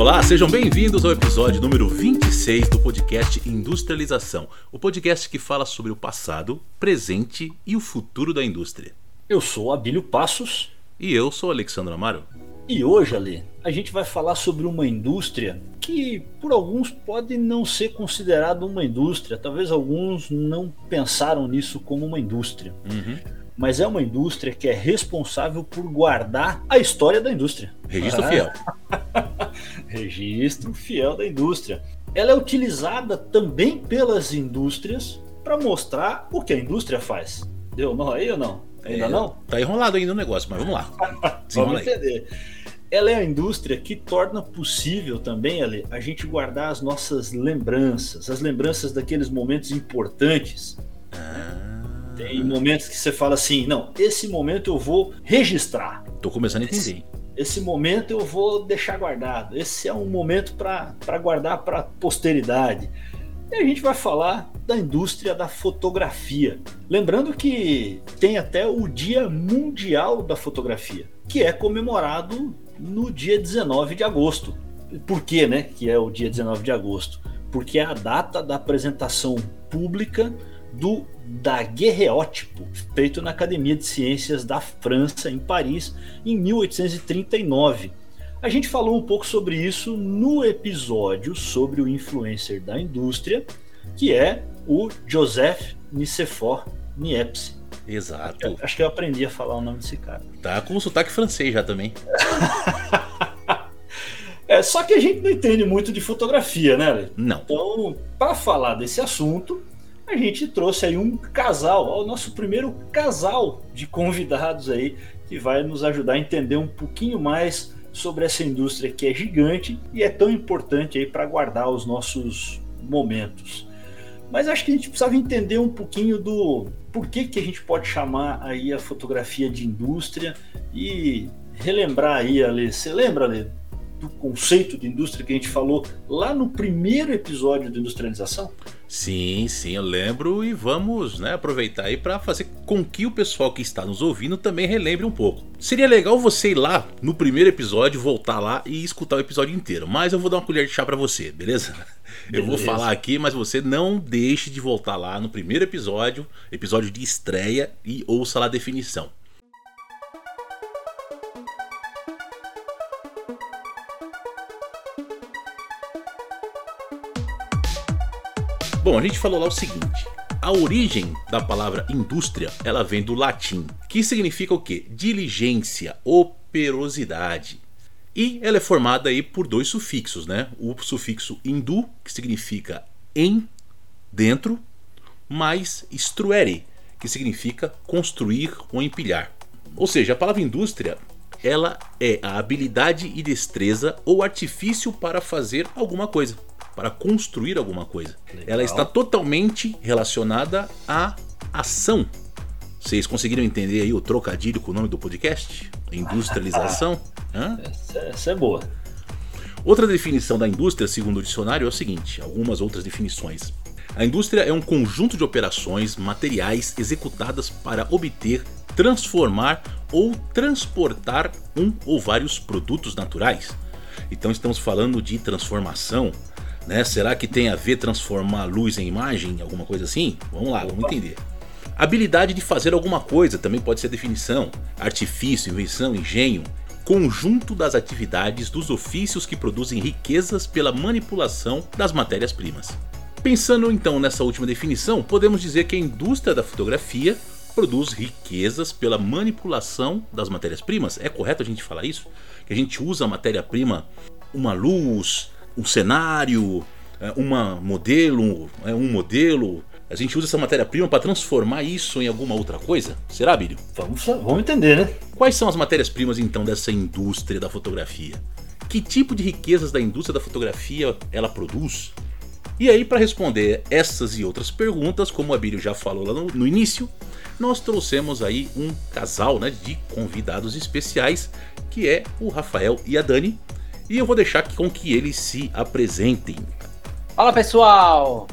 Olá, sejam bem-vindos ao episódio número 26 do podcast Industrialização, o podcast que fala sobre o passado, presente e o futuro da indústria. Eu sou Abílio Passos. E eu sou Alexandre Amaro. E hoje, Ale, a gente vai falar sobre uma indústria que, por alguns, pode não ser considerada uma indústria. Talvez alguns não pensaram nisso como uma indústria. Uhum. Mas é uma indústria que é responsável por guardar a história da indústria. Registro ah. fiel. Registro fiel da indústria. Ela é utilizada também pelas indústrias para mostrar o que a indústria faz. Deu nó aí ou não? Ainda é, não? Tá enrolado ainda o negócio, mas vamos lá. vamos entender. Ela é a indústria que torna possível também, Ale, a gente guardar as nossas lembranças, as lembranças daqueles momentos importantes. Ah. Tem momentos que você fala assim, não, esse momento eu vou registrar. Tô começando a entender. Esse, esse momento eu vou deixar guardado. Esse é um momento para guardar para posteridade. E a gente vai falar da indústria da fotografia. Lembrando que tem até o Dia Mundial da Fotografia, que é comemorado no dia 19 de agosto. Por que, né, que é o dia 19 de agosto? Porque é a data da apresentação pública do daguerreótipo, feito na Academia de Ciências da França, em Paris, em 1839. A gente falou um pouco sobre isso no episódio sobre o influencer da indústria, que é o Joseph Nicephore Niepce. Exato. Acho que eu aprendi a falar o nome desse cara. Tá com sotaque francês já também. é, só que a gente não entende muito de fotografia, né? Não. Então, para falar desse assunto, a gente trouxe aí um casal, o nosso primeiro casal de convidados aí, que vai nos ajudar a entender um pouquinho mais sobre essa indústria que é gigante e é tão importante aí para guardar os nossos momentos. Mas acho que a gente precisava entender um pouquinho do por que, que a gente pode chamar aí a fotografia de indústria e relembrar aí, Ale. Você lembra, Ale, do conceito de indústria que a gente falou lá no primeiro episódio de industrialização? Sim, sim, eu lembro e vamos né, aproveitar aí para fazer com que o pessoal que está nos ouvindo também relembre um pouco. Seria legal você ir lá no primeiro episódio, voltar lá e escutar o episódio inteiro, mas eu vou dar uma colher de chá para você, beleza? beleza? Eu vou falar aqui, mas você não deixe de voltar lá no primeiro episódio, episódio de estreia e ouça lá a definição. Bom, a gente falou lá o seguinte: a origem da palavra indústria, ela vem do latim, que significa o quê? Diligência, operosidade. E ela é formada aí por dois sufixos, né? O sufixo indu, que significa em, dentro, mais struere, que significa construir ou empilhar. Ou seja, a palavra indústria, ela é a habilidade e destreza ou artifício para fazer alguma coisa para construir alguma coisa. Legal. Ela está totalmente relacionada à ação. Vocês conseguiram entender aí o trocadilho com o nome do podcast? Industrialização? essa, essa é boa. Outra definição da indústria, segundo o dicionário, é o seguinte: algumas outras definições. A indústria é um conjunto de operações materiais executadas para obter, transformar ou transportar um ou vários produtos naturais. Então estamos falando de transformação, né? Será que tem a ver transformar luz em imagem, alguma coisa assim? Vamos lá, vamos entender. Habilidade de fazer alguma coisa também pode ser definição, artifício, invenção, engenho, conjunto das atividades dos ofícios que produzem riquezas pela manipulação das matérias-primas. Pensando então nessa última definição, podemos dizer que a indústria da fotografia produz riquezas pela manipulação das matérias-primas. É correto a gente falar isso? Que a gente usa a matéria-prima, uma luz, um cenário, é, uma modelo, é, um modelo. A gente usa essa matéria-prima para transformar isso em alguma outra coisa? Será, Bílio? Vamos, vamos entender, né? Quais são as matérias-primas então dessa indústria da fotografia? Que tipo de riquezas da indústria da fotografia ela produz? E aí, para responder essas e outras perguntas, como a Bílio já falou lá no, no início, nós trouxemos aí um casal né, de convidados especiais, que é o Rafael e a Dani, e eu vou deixar com que eles se apresentem. Fala pessoal!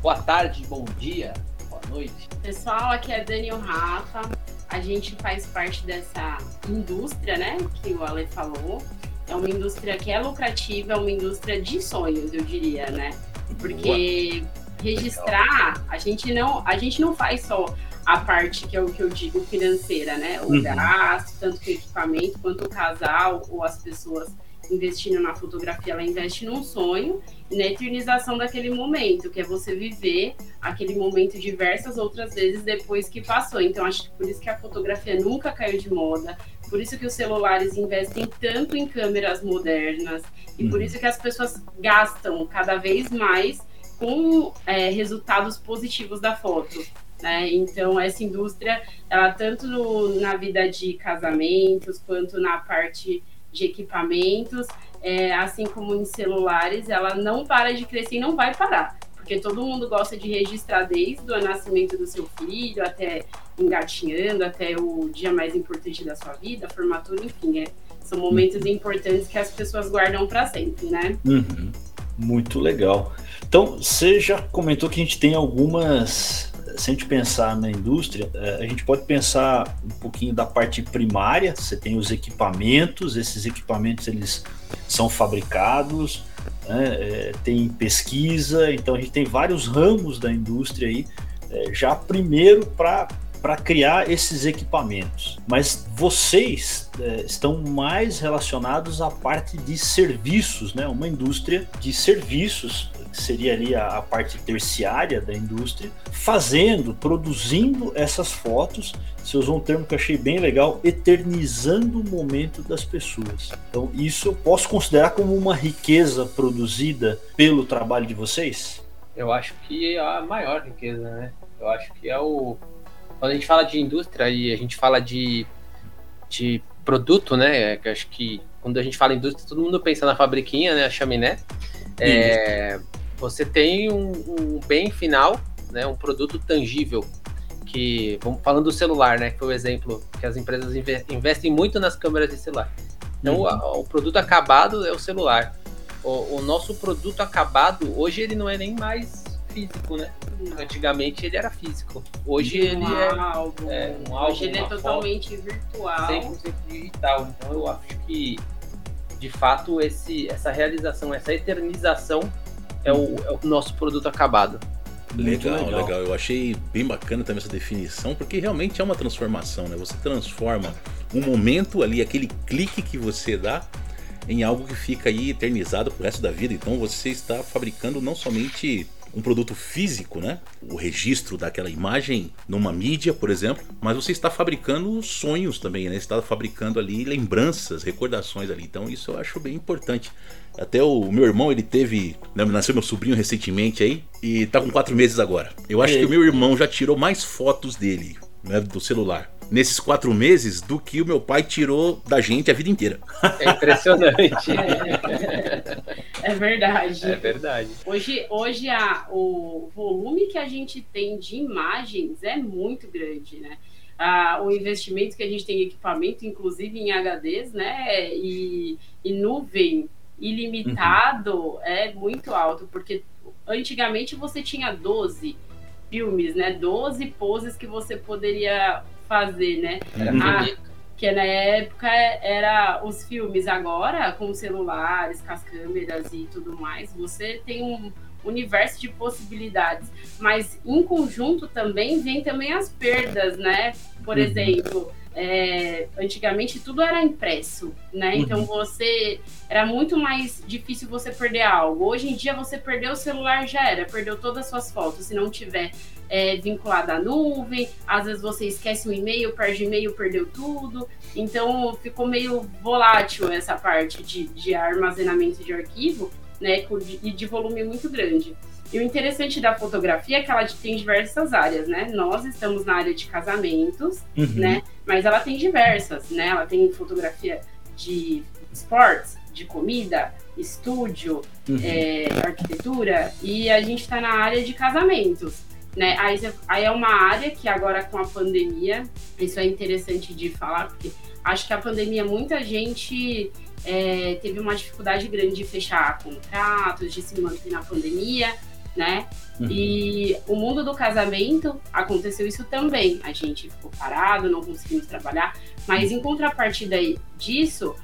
Boa tarde, bom dia, boa noite. Pessoal, aqui é Daniel Rafa. A gente faz parte dessa indústria, né, que o Ale falou. é uma indústria que é lucrativa, é uma indústria de sonhos, eu diria, né? Porque registrar, a gente não, a gente não faz só a parte que é o que eu digo financeira, né? O uhum. gasto, tanto que o equipamento quanto o casal ou as pessoas investindo na fotografia, ela investe num sonho e na eternização daquele momento, que é você viver aquele momento diversas outras vezes depois que passou. Então, acho que por isso que a fotografia nunca caiu de moda, por isso que os celulares investem tanto em câmeras modernas e por uhum. isso que as pessoas gastam cada vez mais com é, resultados positivos da foto. Né? Então, essa indústria, ela tanto no, na vida de casamentos, quanto na parte de equipamentos, é, assim como em celulares, ela não para de crescer e não vai parar. Porque todo mundo gosta de registrar desde o nascimento do seu filho até engatinhando, até o dia mais importante da sua vida, a formatura, enfim, é, são momentos uhum. importantes que as pessoas guardam para sempre, né? Uhum. Muito legal. Então, você já comentou que a gente tem algumas se a gente pensar na indústria, é, a gente pode pensar um pouquinho da parte primária. Você tem os equipamentos, esses equipamentos eles são fabricados, né, é, tem pesquisa, então a gente tem vários ramos da indústria aí. É, já primeiro para para criar esses equipamentos. Mas vocês é, estão mais relacionados à parte de serviços, né? Uma indústria de serviços seria ali a, a, parte terciária da indústria, fazendo, produzindo essas fotos. Você usou um termo que eu achei bem legal, eternizando o momento das pessoas. Então, isso eu posso considerar como uma riqueza produzida pelo trabalho de vocês? Eu acho que é a maior riqueza, né? Eu acho que é o quando a gente fala de indústria e a gente fala de, de produto, né? Que acho que quando a gente fala indústria, todo mundo pensa na fabriquinha, né? A chaminé. É, você tem um, um, bem final, né? Um produto tangível. Que, vamos falando do celular, né? Que foi o exemplo que as empresas investem muito nas câmeras de celular. Então, uhum. a, o produto acabado é o celular. O, o nosso produto acabado, hoje, ele não é nem mais físico, né? Antigamente ele era físico. Hoje um ele é, álbum. é um álbum. Hoje ele é totalmente virtual. 100% digital. Então eu acho que, de fato, esse, essa realização, essa eternização é o, é o nosso produto acabado. Legal, legal, legal, Eu achei bem bacana também essa definição, porque realmente é uma transformação, né? Você transforma um momento ali, aquele clique que você dá, em algo que fica aí eternizado pro resto da vida. Então você está fabricando não somente um produto físico, né? O registro daquela imagem numa mídia, por exemplo, mas você está fabricando sonhos também, né? Você está fabricando ali lembranças, recordações ali. Então isso eu acho bem importante. Até o meu irmão, ele teve. Né, nasceu meu sobrinho recentemente aí e tá com quatro meses agora. Eu acho que o meu irmão já tirou mais fotos dele, né, do celular nesses quatro meses do que o meu pai tirou da gente a vida inteira. É impressionante. é, verdade. É verdade. Hoje, hoje a, o volume que a gente tem de imagens é muito grande, né? Ah, o investimento que a gente tem em equipamento, inclusive em HDs, né? E, e nuvem ilimitado uhum. é muito alto, porque antigamente você tinha 12 filmes, né? 12 poses que você poderia fazer, né? Ah, que na época era os filmes, agora com celulares, com as câmeras e tudo mais, você tem um universo de possibilidades. Mas em conjunto também vem também as perdas, né? Por uhum. exemplo, é, antigamente tudo era impresso, né? Uhum. Então você era muito mais difícil você perder algo. Hoje em dia você perdeu o celular já era, perdeu todas as suas fotos. Se não tiver é, vinculado à nuvem, às vezes você esquece um e-mail, perde e-mail, perdeu tudo. Então ficou meio volátil essa parte de, de armazenamento de arquivo, né? E de volume muito grande. E o interessante da fotografia é que ela tem diversas áreas, né? Nós estamos na área de casamentos, uhum. né? Mas ela tem diversas, né? Ela tem fotografia de esportes, de comida, estúdio, uhum. é, arquitetura, e a gente está na área de casamentos. Né? Aí, aí é uma área que agora com a pandemia, isso é interessante de falar, porque acho que a pandemia muita gente é, teve uma dificuldade grande de fechar contratos, de se manter na pandemia, né? Uhum. E o mundo do casamento aconteceu isso também. A gente ficou parado, não conseguimos trabalhar, mas em contrapartida disso,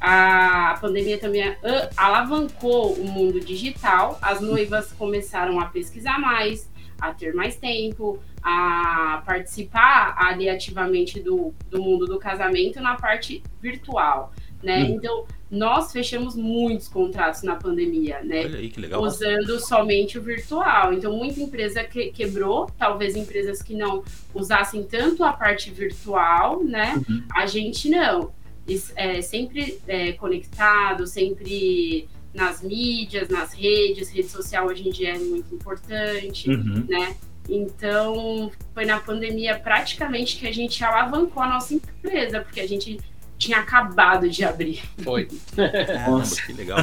a pandemia também alavancou o mundo digital, as noivas começaram a pesquisar mais, a ter mais tempo, a participar ali ativamente do, do mundo do casamento na parte virtual, né? Uhum. Então, nós fechamos muitos contratos na pandemia, né? Olha aí, que legal. Usando somente o virtual. Então, muita empresa que, quebrou, talvez empresas que não usassem tanto a parte virtual, né? Uhum. A gente não. É, sempre é, conectado, sempre nas mídias, nas redes, rede social hoje em dia é muito importante, uhum. né? Então, foi na pandemia praticamente que a gente alavancou a nossa empresa, porque a gente tinha acabado de abrir. Foi. Nossa, que legal.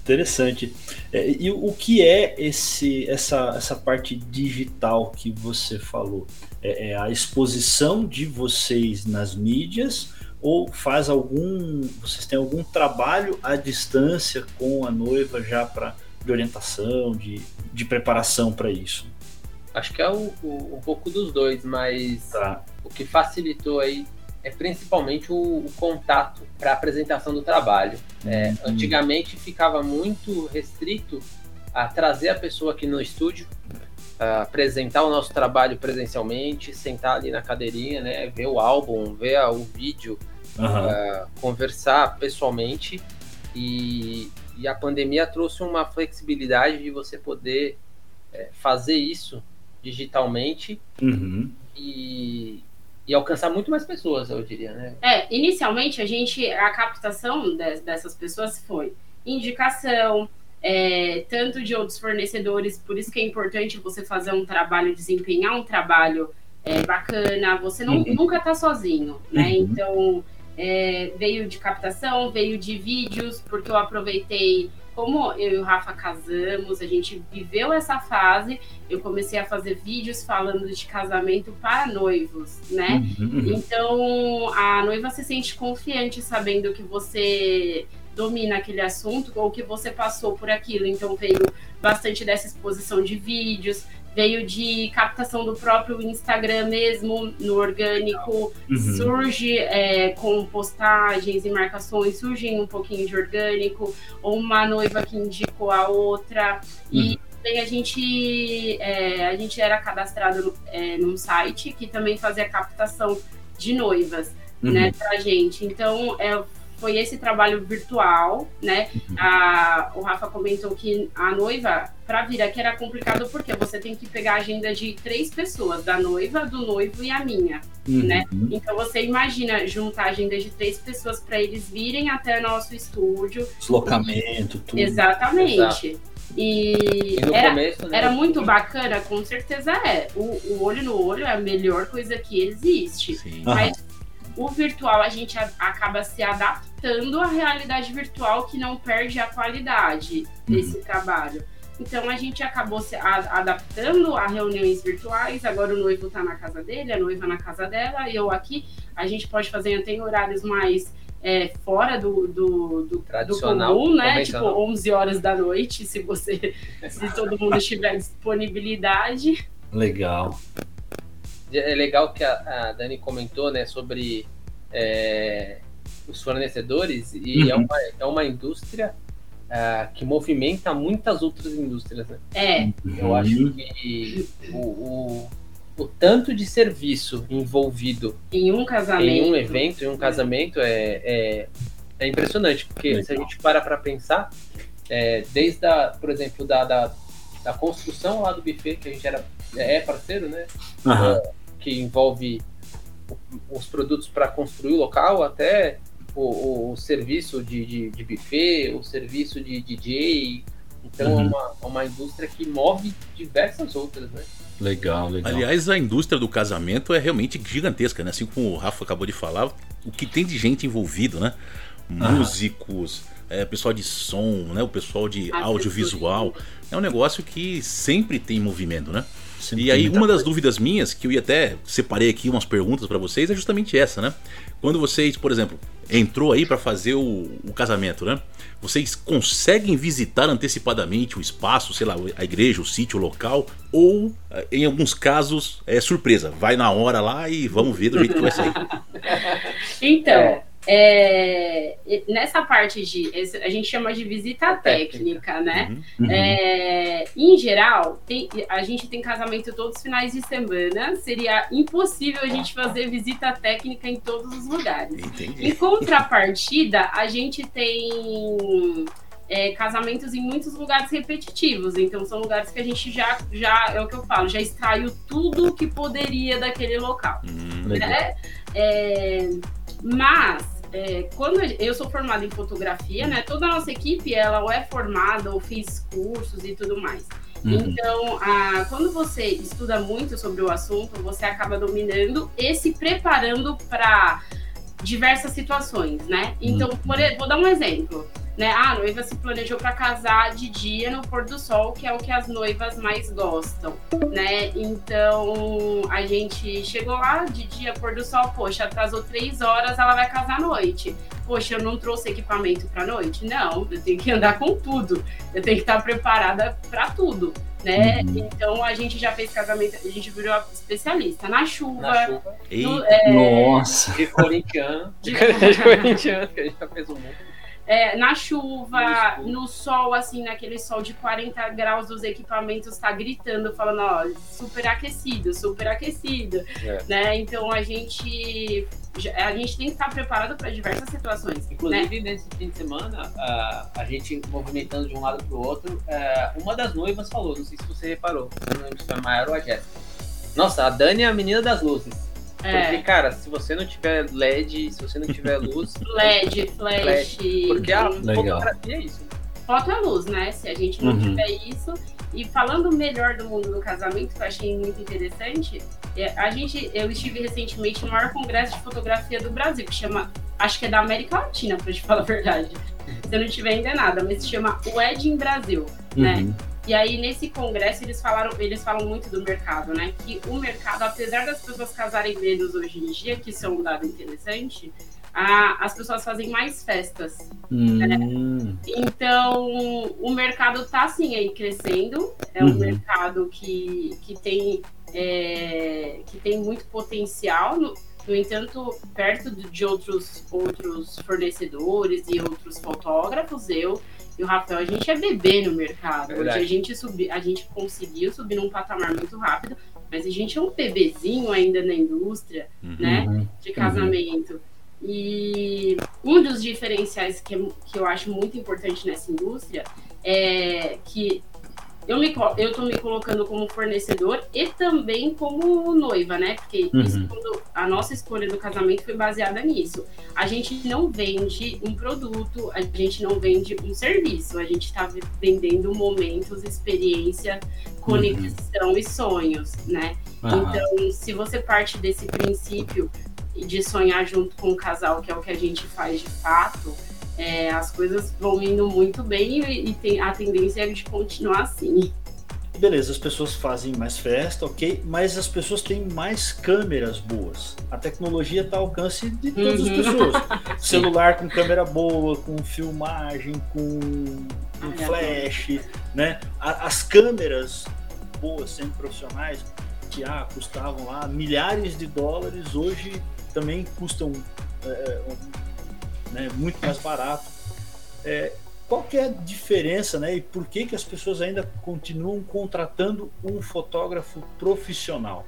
Interessante. É, e o que é esse, essa, essa parte digital que você falou? É, é, a exposição de vocês nas mídias ou faz algum. Vocês têm algum trabalho à distância com a noiva já para de orientação, de, de preparação para isso? Acho que é o, o, um pouco dos dois, mas tá. o que facilitou aí é principalmente o, o contato para apresentação do trabalho. É, uhum. Antigamente ficava muito restrito a trazer a pessoa aqui no estúdio, apresentar o nosso trabalho presencialmente, sentar ali na cadeirinha, né, ver o álbum, ver o vídeo, uhum. uh, conversar pessoalmente. E, e, a pandemia trouxe uma flexibilidade de você poder é, fazer isso digitalmente uhum. e, e alcançar muito mais pessoas, eu diria, né? É, inicialmente a gente, a captação de, dessas pessoas foi indicação, é, tanto de outros fornecedores, por isso que é importante você fazer um trabalho, desempenhar um trabalho é, bacana, você não, uhum. nunca está sozinho, né? Uhum. Então, é, veio de captação, veio de vídeos, porque eu aproveitei como eu e o Rafa casamos, a gente viveu essa fase, eu comecei a fazer vídeos falando de casamento para noivos, né? Uhum. Então a noiva se sente confiante sabendo que você domina aquele assunto ou que você passou por aquilo. Então veio bastante dessa exposição de vídeos, veio de captação do próprio Instagram mesmo, no orgânico, uhum. surge é, com postagens e marcações, surge um pouquinho de orgânico, ou uma noiva que indicou a outra, uhum. e também a gente, é, a gente era cadastrado é, num site que também fazia captação de noivas, uhum. né, pra gente. Então, é, foi esse trabalho virtual, né? Uhum. A, o Rafa comentou que a noiva, para vir aqui era complicado porque você tem que pegar a agenda de três pessoas, da noiva, do noivo e a minha, uhum. né? Então você imagina juntar a agenda de três pessoas para eles virem até nosso estúdio. Deslocamento, tudo. Exatamente. Exato. E, e era, começo, né? era muito bacana, com certeza é. O, o, olho no olho é a melhor coisa que existe. Sim. Mas o virtual a gente a, acaba se adaptando à realidade virtual que não perde a qualidade desse uhum. trabalho. Então a gente acabou se a, adaptando a reuniões virtuais. Agora o noivo está na casa dele, a noiva na casa dela, eu aqui. A gente pode fazer até em horários mais é, fora do, do, do, do comum, né? Tipo 11 horas da noite, se você, se todo mundo tiver disponibilidade. Legal é legal que a, a Dani comentou, né, sobre é, os fornecedores e é uhum. é, uma, é uma indústria uh, que movimenta muitas outras indústrias, né? É. Eu uhum. acho que o, o, o, tanto de serviço envolvido em um casamento, em um evento, em um casamento é, é, é impressionante, porque legal. se a gente para para pensar, é, desde a, por exemplo, da, da, da construção lá do buffet, que a gente era é parceiro, né? Uhum que envolve os produtos para construir o local, até o, o serviço de, de, de, buffet, o serviço de DJ. Então uhum. é uma, é uma indústria que move diversas outras, né? Legal, legal. Aliás, a indústria do casamento é realmente gigantesca, né? Assim como o Rafa acabou de falar, o que tem de gente envolvido, né? Músicos, é, pessoal de som, né? O pessoal de audiovisual. É um negócio que sempre tem movimento, né? e aí, uma das dúvidas minhas, que eu ia até separei aqui umas perguntas para vocês, é justamente essa, né? Quando vocês, por exemplo, entrou aí para fazer o, o, casamento, né? Vocês conseguem visitar antecipadamente o espaço, sei lá, a igreja, o sítio, o local, ou eh, em alguns casos é surpresa, vai na hora lá e vamos ver do jeito que vai sair. Então, é, nessa parte de. A gente chama de visita técnica, né? Uhum. É, em geral, tem, a gente tem casamento todos os finais de semana. Seria impossível a gente fazer visita técnica em todos os lugares. Entendi. Em contrapartida, a gente tem. É, casamentos em muitos lugares repetitivos. Então, são lugares que a gente já, já é o que eu falo, já extraiu tudo que poderia daquele local. Hum, né? É, mas é, quando eu sou formada em fotografia, né? Toda a nossa equipe ela ou é formada ou fez cursos e tudo mais. Uhum. Então, a, quando você estuda muito sobre o assunto, você acaba dominando e se preparando para diversas situações, né? Então, uhum. por, vou dar um exemplo né? Ah, a noiva se planejou para casar de dia no pôr do sol, que é o que as noivas mais gostam, né? Então a gente chegou lá de dia pôr do sol, poxa, atrasou três horas, ela vai casar à noite. Poxa, eu não trouxe equipamento para noite? Não, eu tenho que andar com tudo, eu tenho que estar preparada para tudo. Né? Uhum. Então a gente já fez casamento, a gente virou especialista na chuva. Na chuva. No, é... Nossa! De corintiano. De, de corintiano, que a gente já fez um monte é, na chuva, no sol, assim, naquele sol de 40 graus, os equipamentos tá gritando, falando, ó, super aquecido, super aquecido, é. né? Então a gente a gente tem que estar preparado para diversas situações. Inclusive, né? nesse fim de semana, a, a gente movimentando de um lado para o outro, é, uma das noivas falou, não sei se você reparou, não lembro se foi a Maior ou a Jéssica. Nossa, a Dani é a menina das luzes. É. Porque, cara, se você não tiver LED, se você não tiver luz. LED, flash. flash porque a Legal. fotografia é isso. Foto é luz, né? Se a gente não uhum. tiver isso. E falando melhor do mundo do casamento, que eu achei muito interessante, é, a gente, eu estive recentemente no maior congresso de fotografia do Brasil, que chama, acho que é da América Latina, para te falar a verdade. Se eu não tiver ainda nada, mas se chama Wedding Brasil, né? uhum. né? E aí, nesse congresso, eles falaram, eles falam muito do mercado, né? Que o mercado, apesar das pessoas casarem menos hoje em dia, que isso é um dado interessante, a, as pessoas fazem mais festas. Hum. Né? Então, o mercado está assim aí crescendo. É um uhum. mercado que, que, tem, é, que tem muito potencial. No, no entanto, perto de outros, outros fornecedores e outros fotógrafos, eu e o Rafael, a gente é bebê no mercado. Hoje a gente, subi, a gente conseguiu subir num patamar muito rápido, mas a gente é um bebezinho ainda na indústria, uhum. né? De uhum. casamento. Uhum. E um dos diferenciais que, que eu acho muito importante nessa indústria é que eu me eu tô me colocando como fornecedor e também como noiva, né? Porque uhum. isso, a nossa escolha do casamento foi baseada nisso. A gente não vende um produto, a gente não vende um serviço, a gente está vendendo momentos, experiência, conexão uhum. e sonhos, né? Uhum. Então, se você parte desse princípio de sonhar junto com o casal, que é o que a gente faz de fato, é, as coisas vão indo muito bem e, e tem, a tendência é de continuar assim. Beleza, as pessoas fazem mais festa, ok, mas as pessoas têm mais câmeras boas. A tecnologia está ao alcance de todas uhum. as pessoas. Celular com câmera boa, com filmagem, com, com ah, flash, né? As câmeras boas, sendo profissionais, que ah, custavam lá milhares de dólares, hoje também custam é, né, muito mais barato. É, qual que é a diferença, né? E por que, que as pessoas ainda continuam contratando um fotógrafo profissional?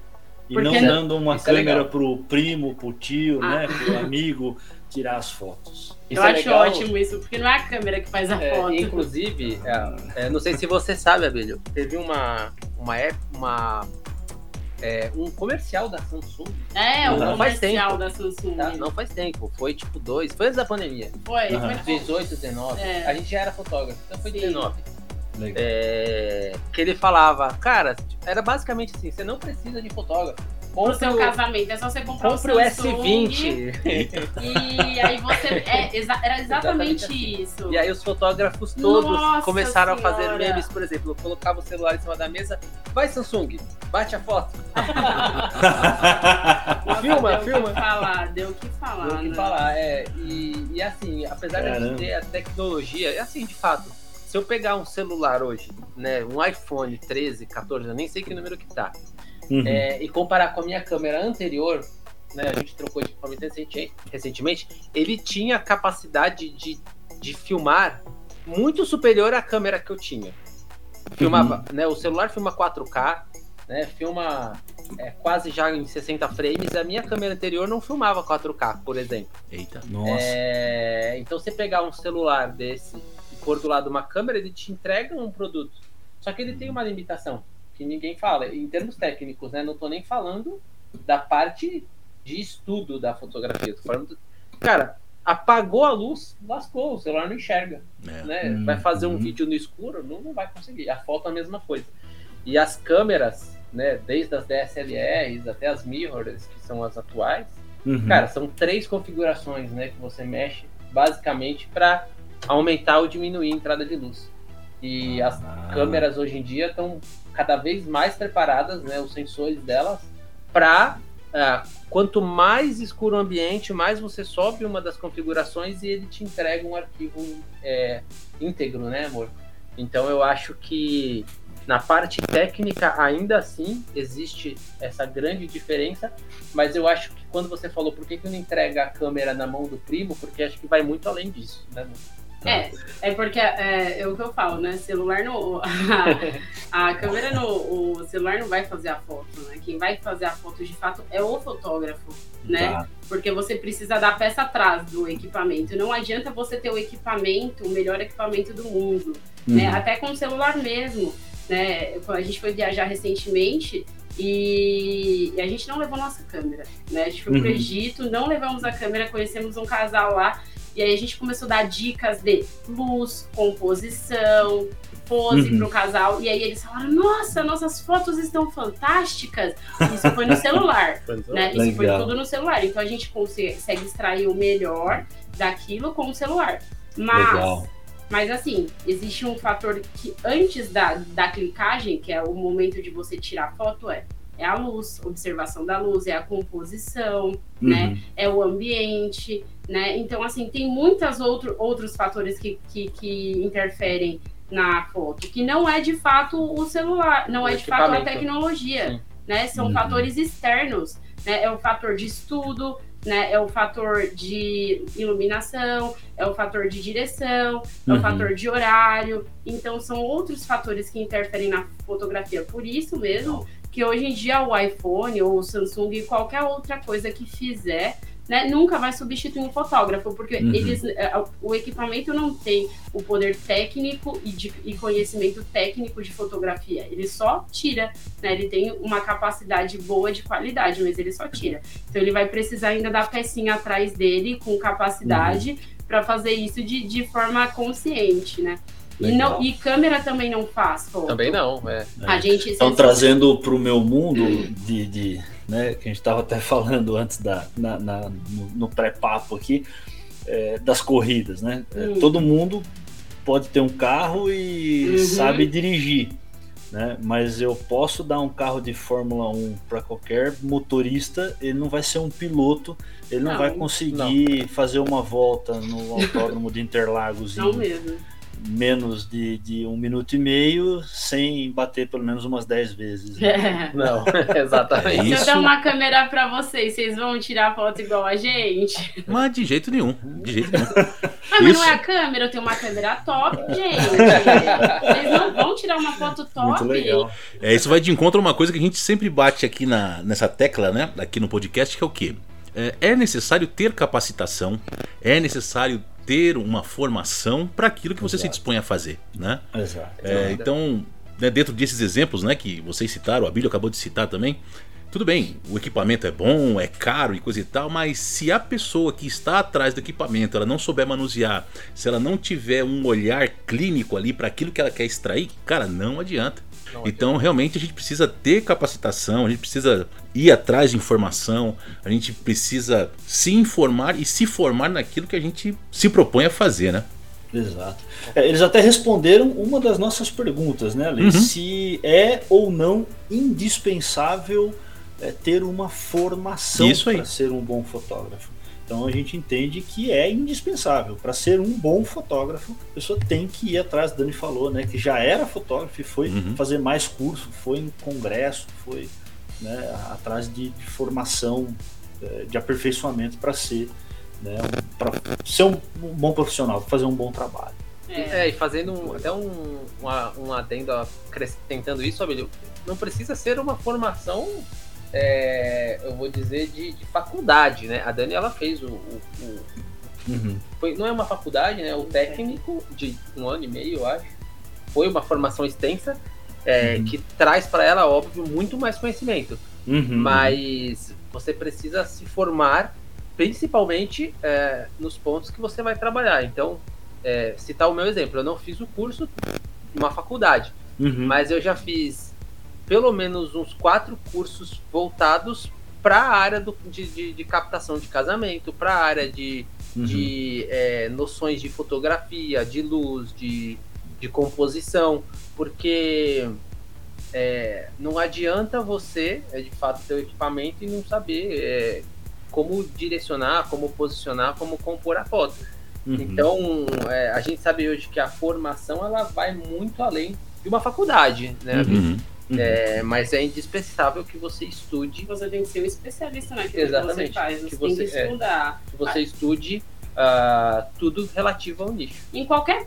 E Porque não dando uma Isso é câmera é pro primo, pro tio, ah. né? Pro amigo tirar as fotos. Isso Eu é acho legal. ótimo isso, porque não é a câmera que faz a é, foto. Inclusive, é, não sei se você sabe, Abelho, teve uma, uma, uma é, um comercial da Samsung. É, um não comercial da Samsung. Tá? Não faz tempo, foi tipo dois, foi antes da pandemia. Foi, uhum. foi 18, 19. É. A gente já era fotógrafo, então foi Sim. 19. É, que ele falava, cara, era basicamente assim, você não precisa de fotógrafo Compre seu o... casamento. É só você comprar compre o, Samsung, o S20. E aí você. É, exa era exatamente, exatamente assim. isso. E aí os fotógrafos todos Nossa começaram senhora. a fazer memes, por exemplo. Eu colocava o celular em cima da mesa. Vai, Samsung, bate a foto. filma, deu filma. Deu o que falar, deu o que falar. Deu o que né? falar, é. E, e assim, apesar Caramba. de a gente ter a tecnologia, é assim, de fato. Se eu pegar um celular hoje, né, um iPhone 13, 14, eu nem sei que número que tá, uhum. é, e comparar com a minha câmera anterior, né, a gente trocou de equipamento recentemente, ele tinha capacidade de, de filmar muito superior à câmera que eu tinha. Filmava, uhum. né, o celular filma 4K, né, filma é, quase já em 60 frames. A minha câmera anterior não filmava 4K, por exemplo. Eita, nossa. É, então, você pegar um celular desse e pôr do lado uma câmera, ele te entrega um produto. Só que ele tem uma limitação que ninguém fala. Em termos técnicos, né? Não estou nem falando da parte de estudo da fotografia. Tô falando. Cara, apagou a luz, lascou, o celular não enxerga. É. Né? Hum, vai fazer um hum. vídeo no escuro, não, não vai conseguir. A foto é a mesma coisa. E as câmeras, né, desde as DSLRs até as mirrors, que são as atuais, uhum. cara, são três configurações né, que você mexe basicamente para aumentar ou diminuir a entrada de luz. E as ah. câmeras hoje em dia estão cada vez mais preparadas, né, os sensores delas, para ah, quanto mais escuro o ambiente, mais você sobe uma das configurações e ele te entrega um arquivo é, íntegro, né, amor? Então eu acho que na parte técnica ainda assim existe essa grande diferença, mas eu acho que quando você falou por que, que não entrega a câmera na mão do primo, porque acho que vai muito além disso, né? Amor? É, é porque é, é, o que eu falo, né? Celular no. A, a, câmera no. O celular não vai fazer a foto, né? Quem vai fazer a foto de fato é o fotógrafo, né? Tá. Porque você precisa da peça atrás do equipamento. Não adianta você ter o equipamento, o melhor equipamento do mundo, né? uhum. né? Até com o celular mesmo. Né? A gente foi viajar recentemente e, a gente não levou nossa câmera, né? A gente foi uhum. pro Egito, não levamos a câmera, conhecemos um casal lá e aí a gente começou a dar dicas de luz, composição, pose uhum. pro casal. E aí eles falaram: Nossa, nossas fotos estão fantásticas. Isso foi no celular. né? Isso Legal. foi tudo no celular. Então a gente consegue extrair o melhor daquilo com o celular. Mas. Legal. Mas assim, existe um fator que antes da, da clicagem, que é o momento de você tirar a foto, é é a luz, observação da luz, é a composição, uhum. né? É o ambiente, né? Então, assim, tem muitos outro, outros fatores que, que, que, interferem na foto, que não é de fato o celular, não o é de fato a tecnologia, Sim. né? São uhum. fatores externos, né? É o fator de estudo, né? É o fator de iluminação, é o fator de direção, é uhum. o fator de horário. Então, são outros fatores que interferem na fotografia. Por isso mesmo que hoje em dia o iPhone ou o Samsung, qualquer outra coisa que fizer, né, nunca vai substituir um fotógrafo, porque uhum. eles, é, o equipamento não tem o poder técnico e, de, e conhecimento técnico de fotografia. Ele só tira, né? Ele tem uma capacidade boa de qualidade, mas ele só tira. Então ele vai precisar ainda da pecinha atrás dele com capacidade uhum. para fazer isso de, de forma consciente, né? E, não, e câmera também não faz foto. Também não, é. A gente Estão trazendo para o meu mundo de, de né, que a gente estava até falando antes da, na, na no, no pré-papo aqui, é, das corridas, né? É, hum. todo mundo pode ter um carro e uhum. sabe dirigir, né? Mas eu posso dar um carro de Fórmula 1 para qualquer motorista, ele não vai ser um piloto, ele não, não vai conseguir não. fazer uma volta no autódromo de Interlagos. Não mesmo menos de, de um minuto e meio sem bater pelo menos umas dez vezes. Né? Não, exatamente. É Se eu der uma câmera para vocês, vocês vão tirar foto igual a gente? Mas de jeito nenhum. De jeito nenhum. Ah, mas isso... não é a câmera, eu tenho uma câmera top, gente. Vocês não vão tirar uma foto top. Muito legal. É, isso vai de encontro a uma coisa que a gente sempre bate aqui na, nessa tecla, né? Aqui no podcast, que é o quê? É, é necessário ter capacitação, é necessário ter uma formação para aquilo que você Exato. se dispõe a fazer, né? Exato. É, então, né, dentro desses exemplos, né, que vocês citaram, o Abílio acabou de citar também, tudo bem, o equipamento é bom, é caro e coisa e tal, mas se a pessoa que está atrás do equipamento ela não souber manusear, se ela não tiver um olhar clínico ali para aquilo que ela quer extrair, cara, não adianta. Então, realmente, a gente precisa ter capacitação, a gente precisa ir atrás de informação, a gente precisa se informar e se formar naquilo que a gente se propõe a fazer, né? Exato. É, eles até responderam uma das nossas perguntas, né, Ale? Uhum. Se é ou não indispensável é, ter uma formação para ser um bom fotógrafo. Então a gente entende que é indispensável. Para ser um bom fotógrafo, a pessoa tem que ir atrás, Dani falou, né? Que já era fotógrafo e foi uhum. fazer mais curso, foi em congresso, foi né, atrás de, de, formação é, de aperfeiçoamento para ser, né, para ser um, bom profissional, fazer um bom trabalho. É, é e fazendo um, até um, um, um adendo acrescentando isso, Abelio, não precisa ser uma formação, é, eu vou dizer, de, de, faculdade, né? A Dani, ela fez o... o, o uhum. foi, não é uma faculdade, né? O técnico de um ano e meio, eu acho. Foi uma formação extensa, é, uhum. que traz para ela, óbvio, muito mais conhecimento. Uhum. Mas você precisa se formar principalmente é, nos pontos que você vai trabalhar. Então, é, citar o meu exemplo, eu não fiz o curso numa faculdade, uhum. mas eu já fiz pelo menos uns quatro cursos voltados para a área do, de, de, de, captação de casamento, para a área de, uhum. de é, noções de fotografia, de luz, de, de composição, porque é, não adianta você, é, de fato, ter o equipamento e não saber é, como direcionar, como posicionar, como compor a foto. Uhum. Então, é, a gente sabe hoje que a formação ela vai muito além de uma faculdade, né? Uhum. Uhum. É, mas é indispensável que você estude. Você tem que ser um especialista naquilo Exatamente. que você faz. Você que você, tem que é, estudar. É, que você estude uh, tudo relativo ao nicho. Em qualquer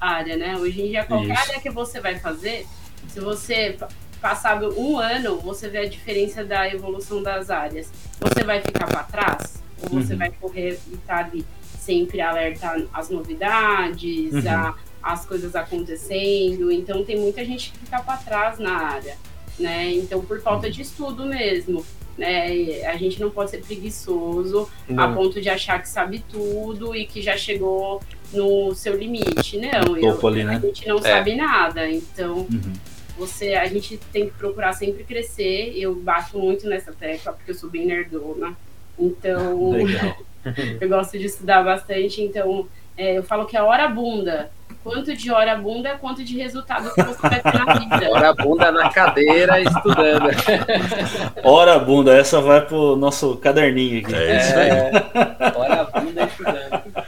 área, né? Hoje em dia, qualquer Isso. área que você vai fazer, se você passado um ano, você vê a diferença da evolução das áreas. Você vai ficar para trás? Ou você uhum. vai correr e estar tá ali sempre alerta às novidades, uhum. a, as coisas acontecendo? Então, tem muita gente que fica para trás na área, né? Então, por falta de estudo mesmo. Né? A gente não pode ser preguiçoso não. a ponto de achar que sabe tudo e que já chegou no seu limite. Não, ali, né? a gente não é. sabe nada. Então, uhum você, a gente tem que procurar sempre crescer. Eu bato muito nessa tecla porque eu sou bem nerdona. Então, eu gosto de estudar bastante. Então, é, eu falo que é hora bunda. Quanto de hora bunda, quanto de resultado que você vai ter na vida. Hora bunda na cadeira estudando. Hora bunda, essa vai pro nosso caderninho aqui. É isso aí. É, hora bunda estudando.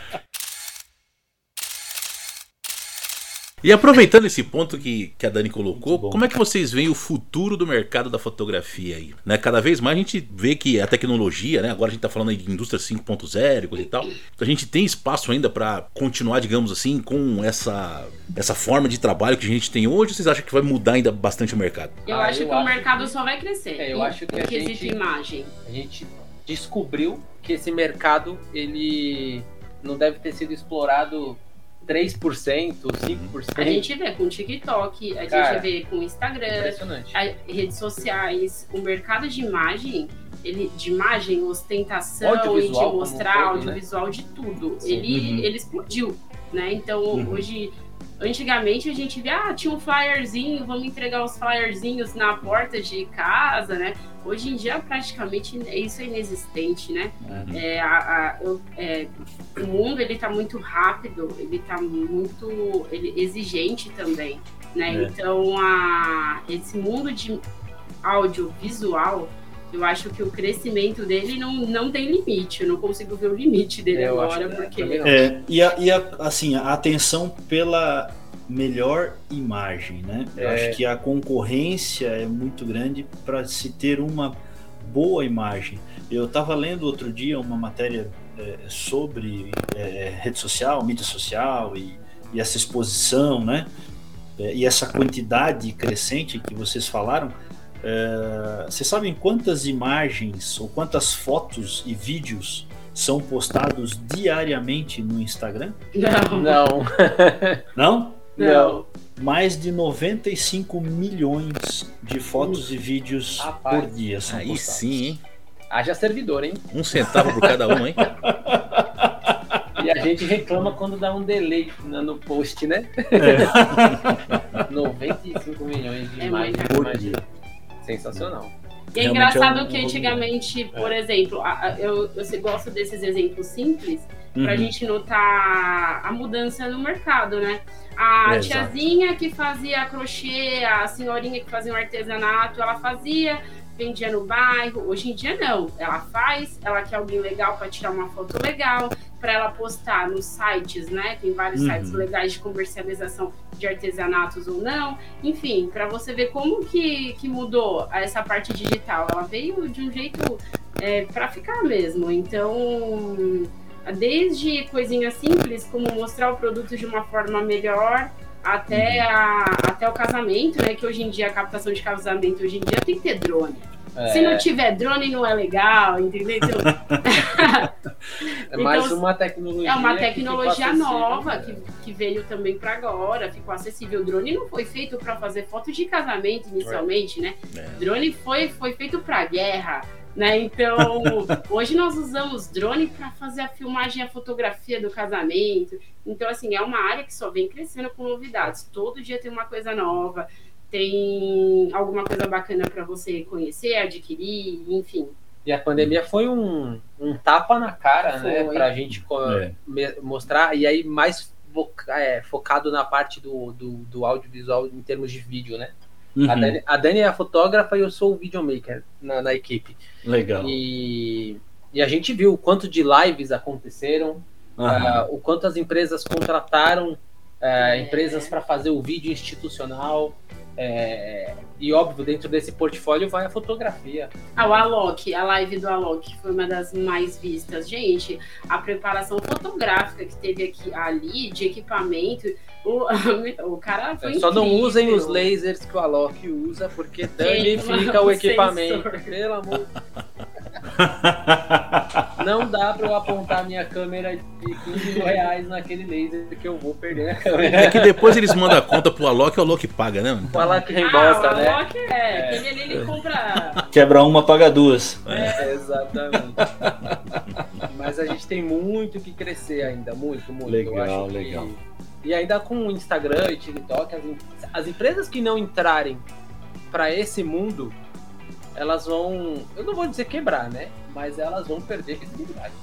E aproveitando esse ponto que, que a Dani colocou, como é que vocês veem o futuro do mercado da fotografia aí? Né? Cada vez mais a gente vê que a tecnologia, né? agora a gente está falando de indústria 5.0 e tal, a gente tem espaço ainda para continuar, digamos assim, com essa, essa forma de trabalho que a gente tem hoje? Ou vocês acham que vai mudar ainda bastante o mercado? Eu ah, acho eu que acho o mercado que... só vai crescer. É, eu acho que a gente, imagem. A gente descobriu que esse mercado ele não deve ter sido explorado 3%, 5%. A gente vê com TikTok, a Cara, gente vê com Instagram, a, redes sociais, o mercado de imagem, ele, de imagem, ostentação, de mostrar, um né? audiovisual, né? de tudo. Ele, uhum. ele explodiu, né? Então, uhum. hoje Antigamente a gente via, ah, tinha um flyerzinho, vamos entregar os flyerzinhos na porta de casa, né? Hoje em dia praticamente isso é inexistente, né? Uhum. É, a, a, eu, é, o mundo ele está muito rápido, ele está muito ele, exigente também, né? É. Então a, esse mundo de audiovisual eu acho que o crescimento dele não, não tem limite. Eu não consigo ver o limite dele eu agora, porque. É, e, a, e a, assim, a atenção pela melhor imagem, né? É. Eu acho que a concorrência é muito grande para se ter uma boa imagem. Eu estava lendo outro dia uma matéria é, sobre é, rede social, mídia social e, e essa exposição, né? É, e essa quantidade crescente que vocês falaram é, vocês sabem quantas imagens ou quantas fotos e vídeos são postados diariamente no Instagram? Não. Não? Não? Não. Mais de 95 milhões de fotos e vídeos Rapaz, por dia são aí postados. sim, hein? Haja servidor, hein? Um centavo por cada um, hein? E a gente reclama quando dá um delay no post, né? É. 95 milhões de é imagens por dia. Sensacional. E é engraçado é um, que antigamente, um... por é. exemplo, eu, eu gosto desses exemplos simples uhum. para a gente notar a mudança no mercado, né? A é, tiazinha exato. que fazia crochê, a senhorinha que fazia um artesanato, ela fazia, vendia no bairro. Hoje em dia não. Ela faz, ela quer alguém legal para tirar uma foto legal, para ela postar nos sites, né? Tem vários Uhum. sites legais de comercialização de artesanatos ou não. Enfim, para você ver como que, que mudou essa parte digital. Ela veio de um jeito para ficar mesmo. Então, desde coisinhas simples, como mostrar o produto de uma forma melhor, até, a, até o casamento, né? Que hoje em dia a captação de casamento hoje em dia tem que ter drone. É, Se não tiver drone, não é legal, entendeu? Então, é mais então, uma tecnologia. é uma que tecnologia acessível, nova né? que, que veio também para agora, ficou acessível. O drone não foi feito para fazer foto de casamento inicialmente, né? É. Drone foi, foi feito para guerra. Né? Então, hoje nós usamos drone para fazer a filmagem e a fotografia do casamento. Então, assim, é uma área que só vem crescendo com novidades. Todo dia tem uma coisa nova, tem alguma coisa bacana para você conhecer, adquirir, enfim. E a pandemia foi um, um tapa na cara, né? Foi. Pra gente É. mostrar, e aí mais foca- é, focado na parte do, do, do audiovisual em termos de vídeo, né? Uhum. A, Dani, a Dani é a fotógrafa e eu sou o videomaker na, na equipe. Legal. E, e a gente viu o quanto de lives aconteceram, ah, o quanto as empresas contrataram ah, É. empresas para fazer o vídeo institucional. É, e óbvio, dentro desse portfólio vai a fotografia. Ah, o Alok, a live do Alok, que foi uma das mais vistas. Gente, a preparação fotográfica que teve aqui ali, de equipamento, o, o cara foi É, Só não incrível. usem os lasers que o Alok usa, porque danifica o equipamento. sensor. Pelo amor. Não dá para eu apontar minha câmera de 15 mil reais naquele laser que eu vou perder a câmera. É que depois eles mandam a conta pro Alok e o Alok paga, né? O Alok reembolsa, ah, o né? Alok é, aquele ali ele compra. Quebra uma, paga duas. É, exatamente. Mas a gente tem muito que crescer ainda, muito, muito. Legal, Eu acho que- legal. E ainda com o Instagram e TikTok, as, em- as empresas que não entrarem para esse mundo, elas vão, eu não vou dizer quebrar, né? Mas elas vão perder visibilidade.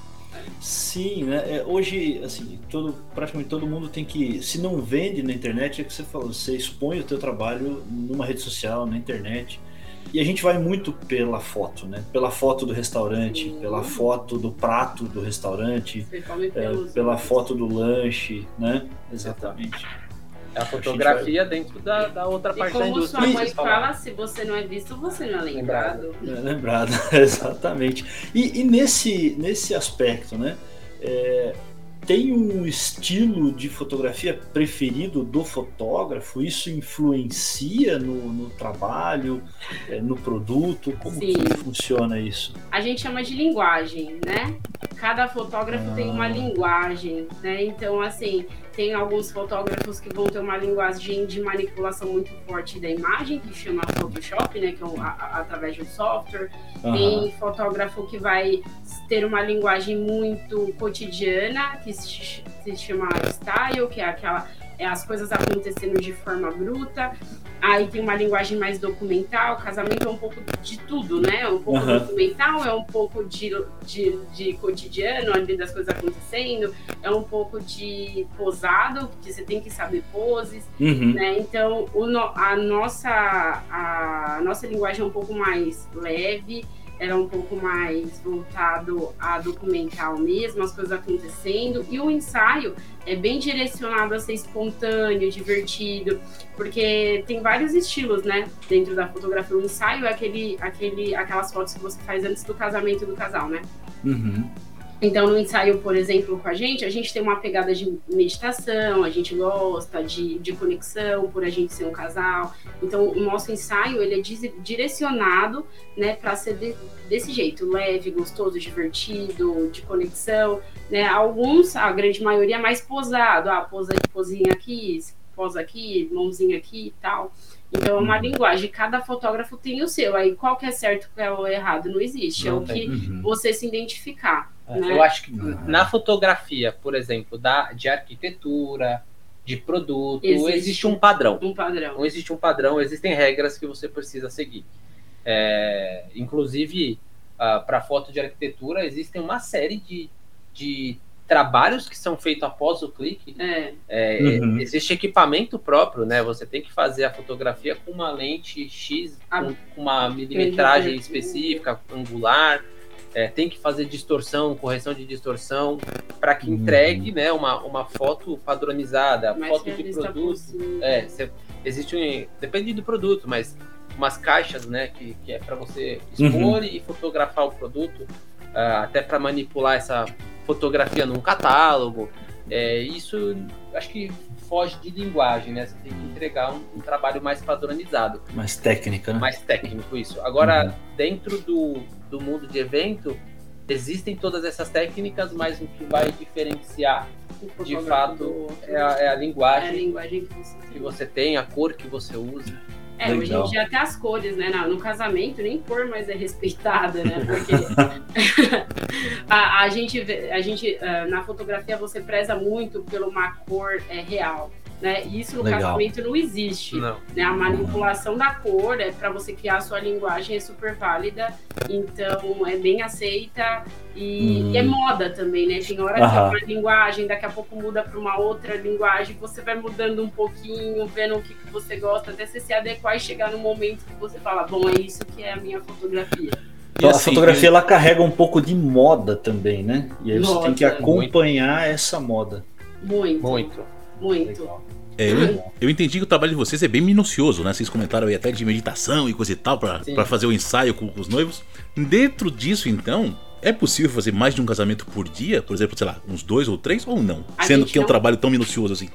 Sim, né? É, hoje, assim, todo, praticamente todo mundo tem que. Se não vende na internet, é que você falou, você expõe o teu trabalho numa rede social, na internet. E a gente vai muito pela foto, né? Pela foto do restaurante, Sim. pela foto do prato do restaurante, é, pelos pela foto do lanche, né? Exatamente. É a fotografia dentro da, da outra E parte da como indústria. sua que mãe fala, se você não é visto, você não é lembrado. É, lembrado, exatamente. E, e nesse, nesse aspecto, né? é, tem um estilo de fotografia preferido do fotógrafo? Isso influencia no, no trabalho, é, no produto? Como Sim. que funciona isso? A gente chama de linguagem, né? Cada fotógrafo tem uma Ah. linguagem, né? Então, assim, tem alguns fotógrafos que vão ter uma linguagem de manipulação muito forte da imagem, que chama Photoshop, né? Que é um- a- a- através de um software. Aham. Tem fotógrafo que vai ter uma linguagem muito cotidiana, que se, se chama style, que é aquela as coisas acontecendo de forma bruta. Aí tem uma linguagem mais documental. Casamento é um pouco de tudo, né? É um pouco Aham. documental, é um pouco de, de, de cotidiano, ali das coisas acontecendo, é um pouco de posado, porque você tem que saber poses Uhum. né? Então, o a, nossa, a nossa linguagem é um pouco mais leve, ela é um pouco mais voltado a documental mesmo, as coisas acontecendo, e o ensaio é bem direcionado a ser espontâneo, divertido, porque tem vários estilos, né, dentro da fotografia. O ensaio é aquele, aquele, aquelas fotos que você faz antes do casamento do casal, né? Uhum. Então, no ensaio, por exemplo, com a gente, a gente tem uma pegada de meditação, a gente gosta de, de conexão, por a gente ser um casal. Então, o nosso ensaio, ele é di- direcionado, né, para ser de- desse jeito, leve, gostoso, divertido, de conexão, né? Alguns, a grande maioria, é mais posado. Ah, posa de posinha aqui, posa aqui, mãozinha aqui e tal. Então, é uma linguagem. Cada fotógrafo tem o seu. Aí, qual que é certo, qual é o errado? Não existe. é Não o tem. que Uhum. você se identificar. É, né? Eu acho que Uhum. na fotografia, por exemplo, da, de arquitetura, de produto, Existe. existe, um padrão. Um padrão. Não existe um padrão, existem regras que você precisa seguir. É, inclusive, para foto de arquitetura, existem uma série de, de trabalhos que são feitos após o clique. É, É, Uhum. Existe equipamento próprio, né? Você tem que fazer a fotografia com uma lente X, Ah, com, com uma milimetragem específica, angular. é, tem que fazer distorção, correção de distorção, para que entregue né, uma, uma foto padronizada, Mais foto de produto. É, cê- existe um, depende do produto, mas umas caixas, né, que, que é para você expor e fotografar o produto, ah, até para manipular essa fotografia num catálogo. É, isso acho que foge de linguagem, né? Você tem que entregar um, um trabalho mais padronizado, Mais técnica, né? mais técnico isso. Agora, dentro do, do mundo de evento, existem todas essas técnicas, mas o que vai diferenciar de fato do é a, é a É a linguagem linguagem que você que você tem, a cor que você usa. É, hoje Legal. em dia até as cores, né? No, casamento nem cor mais é respeitada, né? Porque a, a gente, a gente ah, na fotografia você preza muito por uma cor é, real. Né? E isso no Legal. casamento não existe. Não. Né? A manipulação da cor é para você criar a sua linguagem, é super válida, então é bem aceita e, Hum. e é moda também, né? Tem hora que é uma linguagem, daqui a pouco muda para uma outra linguagem, você vai mudando um pouquinho, vendo o que, que você gosta, até você se adequar e chegar no momento que você fala, bom, é isso que é a minha fotografia. Então, E a assim, fotografia ela carrega um pouco de moda também, né? E aí você Moda, tem que acompanhar essa moda. Muito, Muito. Muito. É, eu, eu entendi que o trabalho de vocês é bem minucioso, né? Vocês comentaram aí até de meditação e coisa e tal pra fazer o ensaio com, com os noivos. Dentro disso, então, é possível fazer mais de um casamento por dia? Por exemplo, sei lá, uns dois ou três ou não? A Sendo que é um não- trabalho tão minucioso assim.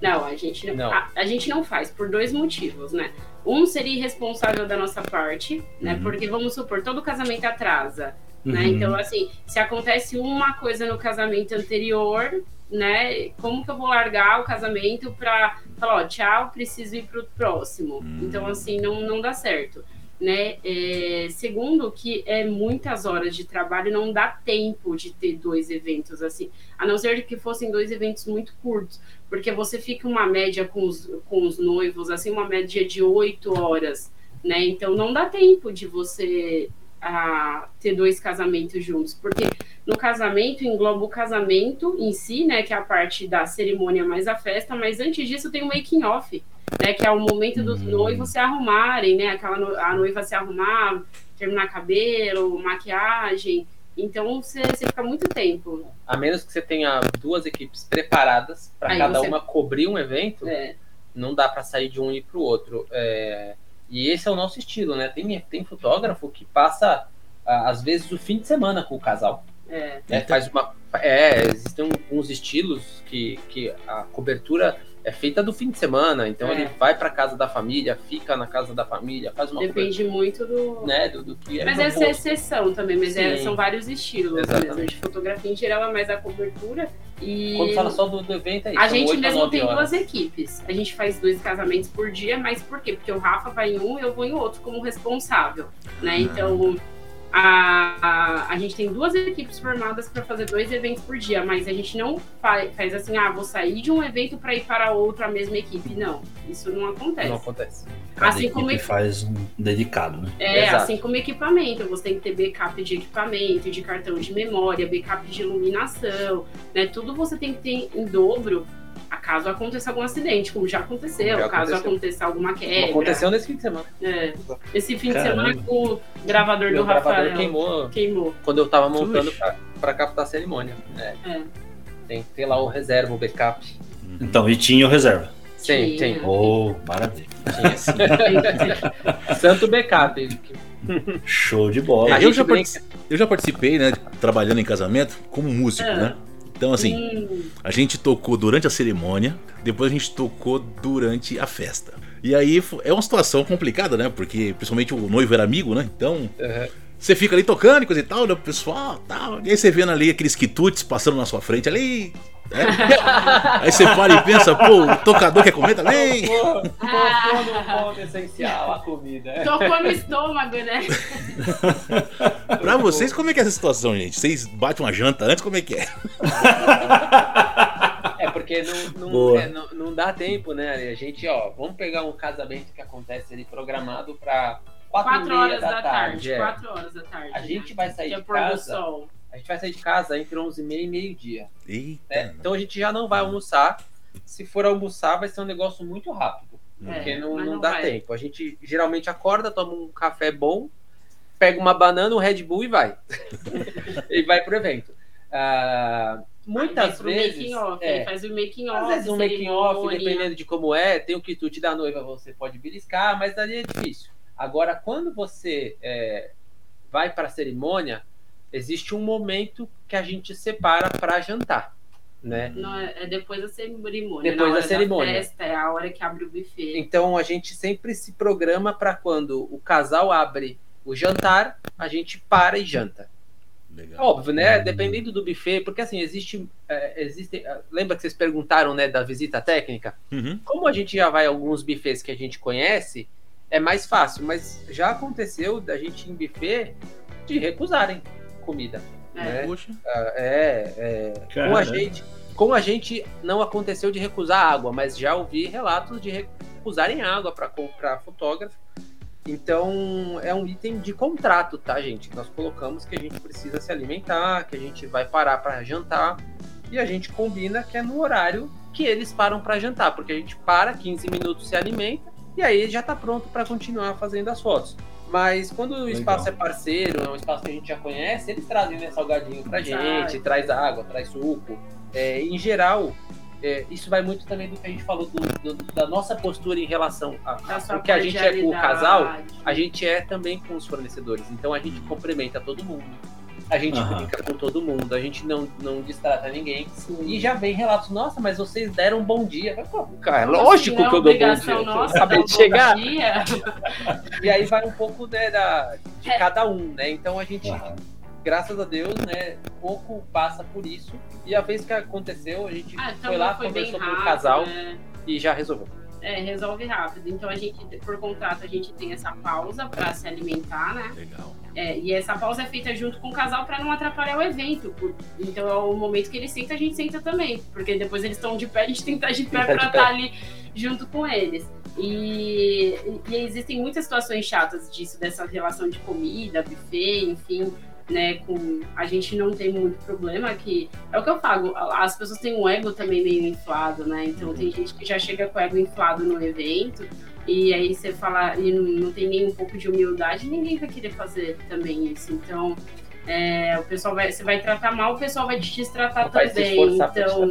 Não, a gente não, Não. A, a gente não faz por dois motivos, né? Um seria irresponsável da nossa parte, né? Uhum. Porque vamos supor, todo casamento atrasa, né? Uhum. Então, assim, se acontece uma coisa no casamento anterior, né? Como que eu vou largar o casamento pra falar, ó, tchau, preciso ir pro próximo? Hum. Então, assim, não, não dá certo. Né? É, segundo, que é muitas horas de trabalho, não dá tempo de ter dois eventos assim, a não ser que fossem dois eventos muito curtos, porque você fica uma média com os, com os noivos, assim, uma média de oito horas, né? Então não dá tempo de você ah, ter dois casamentos juntos, porque no casamento engloba o casamento em si, né? Que é a parte da cerimônia mais a festa, mas antes disso tem o making off, né? Que é o momento dos Hum. noivos se arrumarem, né? Aquela no- a noiva se arrumar, terminar cabelo, maquiagem. Então você, você fica muito tempo. A menos que você tenha duas equipes preparadas para cada você- uma cobrir um evento, É, não dá para sair de um e para o outro. É, E esse é o nosso estilo, né? Tem, tem fotógrafo que passa, às vezes, o fim de semana com o casal. é. né? Eita. Faz uma, é, existem alguns estilos que, que a cobertura é feita do fim de semana. Então É. ele vai para casa da família, fica na casa da família, faz uma Depende muito do. né, do, do que é Mas essa é exceção também, mas é- são vários estilos Exatamente. mesmo. De fotografia em geral é mais a cobertura. E Quando fala só do, do evento, é isso. a gente mesmo tem horas. duas equipes. A gente faz dois casamentos por dia, mas por quê? Porque o Rafa vai em um e eu vou em outro como responsável. Né? Então a, a, a gente tem duas equipes formadas para fazer dois eventos por dia, mas a gente não faz, faz assim, ah, vou sair de um evento para ir para outro a mesma equipe. Não, isso não acontece. Não acontece. Cada Assim como equipe faz um dedicado, né? É, Exato. assim como equipamento, você tem que ter backup de equipamento, de cartão de memória, backup de iluminação, né? Tudo você tem que ter em dobro, caso aconteça algum acidente, como já aconteceu, Já caso aconteceu. aconteça alguma quebra. Aconteceu nesse fim de semana. É. Esse fim Caramba. de semana o gravador Meu do gravador Rafael queimou queimou. quando eu tava montando pra captar a cerimônia. É, É. tem que ter lá o reserva, o backup. Então, e tinha o reserva. Tinha. tem. Oh, maravilha. Tinha sim. Santo backup. Show de bola. É, eu, já brinca- eu já participei, né, trabalhando em casamento como músico, Ah. né? Então, assim, Hum, a gente tocou durante a cerimônia, depois a gente tocou durante a festa. E aí é uma situação complicada, né? Porque principalmente o noivo era amigo, né? Então Uhum. Você fica ali tocando e coisa e tal, né? O pessoal tal. E aí você vendo ali aqueles quitutes passando na sua frente ali. né? aí você para e pensa, pô, o tocador quer comer também? Tocou, no ponto essencial a comida. tocou no estômago, né? Pra vocês, como é que é essa situação, gente? Vocês batem uma janta antes, como é que é? É porque não, não, é, não, não dá tempo, né? A gente, ó, vamos pegar um casamento que acontece ali programado pra 4, Quatro horas da tarde. é. Quatro horas da tarde. A né? gente vai sair Que é de casa. sol. A gente vai sair de casa entre 11h30 e meio-dia. Eita. né? Então a gente já não vai almoçar. Se for almoçar, vai ser um negócio muito rápido. É, Porque não, não não dá vai. tempo. A gente geralmente acorda, toma um café bom, pega uma banana, um Red Bull e vai. e vai pro evento. Uh, muitas vezes. Off, é, faz o making off. Às vezes um making off, dependendo de como é, tem o quitute da noiva, você pode beliscar, mas ali é difícil. Agora, quando você é, vai para a cerimônia, existe um momento que a gente separa para jantar. Né? Não, é, é depois da cerimônia. Depois da cerimônia. Da festa, é a hora que abre o buffet. Então a gente sempre se programa para quando o casal abre o jantar, a gente para e janta. Legal. Óbvio, né? Uhum. Dependendo do buffet, porque assim, existe. É, existe é, lembra que vocês perguntaram, né, da visita técnica? Uhum. Como a gente já vai a alguns buffets que a gente conhece, é mais fácil, mas já aconteceu da gente em buffet de recusarem comida. É, né? Ah, é, é com a gente. Com a gente não aconteceu de recusar água, mas já ouvi relatos de recusarem água para comprar fotógrafo então, é um item de contrato, tá, gente? Nós colocamos que a gente precisa se alimentar, que a gente vai parar para jantar e a gente combina que é no horário que eles param para jantar, porque a gente para 15 minutos se alimenta e aí já está pronto para continuar fazendo as fotos. Mas quando o espaço Legal. é parceiro, é um espaço que a gente já conhece, eles trazem né, salgadinho pra gente, traz água, traz suco. É, em geral, é, isso vai muito também do que a gente falou do, do, da nossa postura em relação a, a que a gente é com o casal, a gente é também com os fornecedores. Então a gente cumprimenta todo mundo. A gente uhum. brinca com todo mundo, a gente não, não distrata ninguém. Sim. E já vem relatos, nossa, mas vocês deram um bom dia. Cara, lógico que eu dou bom dia. Nossa, acabei de chegar. e aí vai um pouco né, da, de é. cada um, né? Então a gente. Uhum graças a Deus, né, pouco passa por isso. E a vez que aconteceu, a gente ah, foi lá, foi conversou com o casal né? e já resolveu. É, resolve rápido. Então a gente, por contrato, a gente tem essa pausa para se alimentar, né? Legal. É, e essa pausa é feita junto com o casal para não atrapalhar o evento. Então é o momento que eles sentam, a gente senta também. Porque depois eles estão de pé, a gente tem que estar de pé para estar tá ali junto com eles. E, e, existem muitas situações chatas disso, dessa relação de comida, buffet, enfim né, com a gente não tem muito problema que é o que eu falo, as pessoas têm um ego também meio inflado, né? Então tem gente que já chega com o ego inflado no evento e aí você fala e não, não tem nem um pouco de humildade, ninguém vai querer fazer também isso. Então é, o pessoal vai, você vai tratar mal, o pessoal vai te destratar vai também. Então,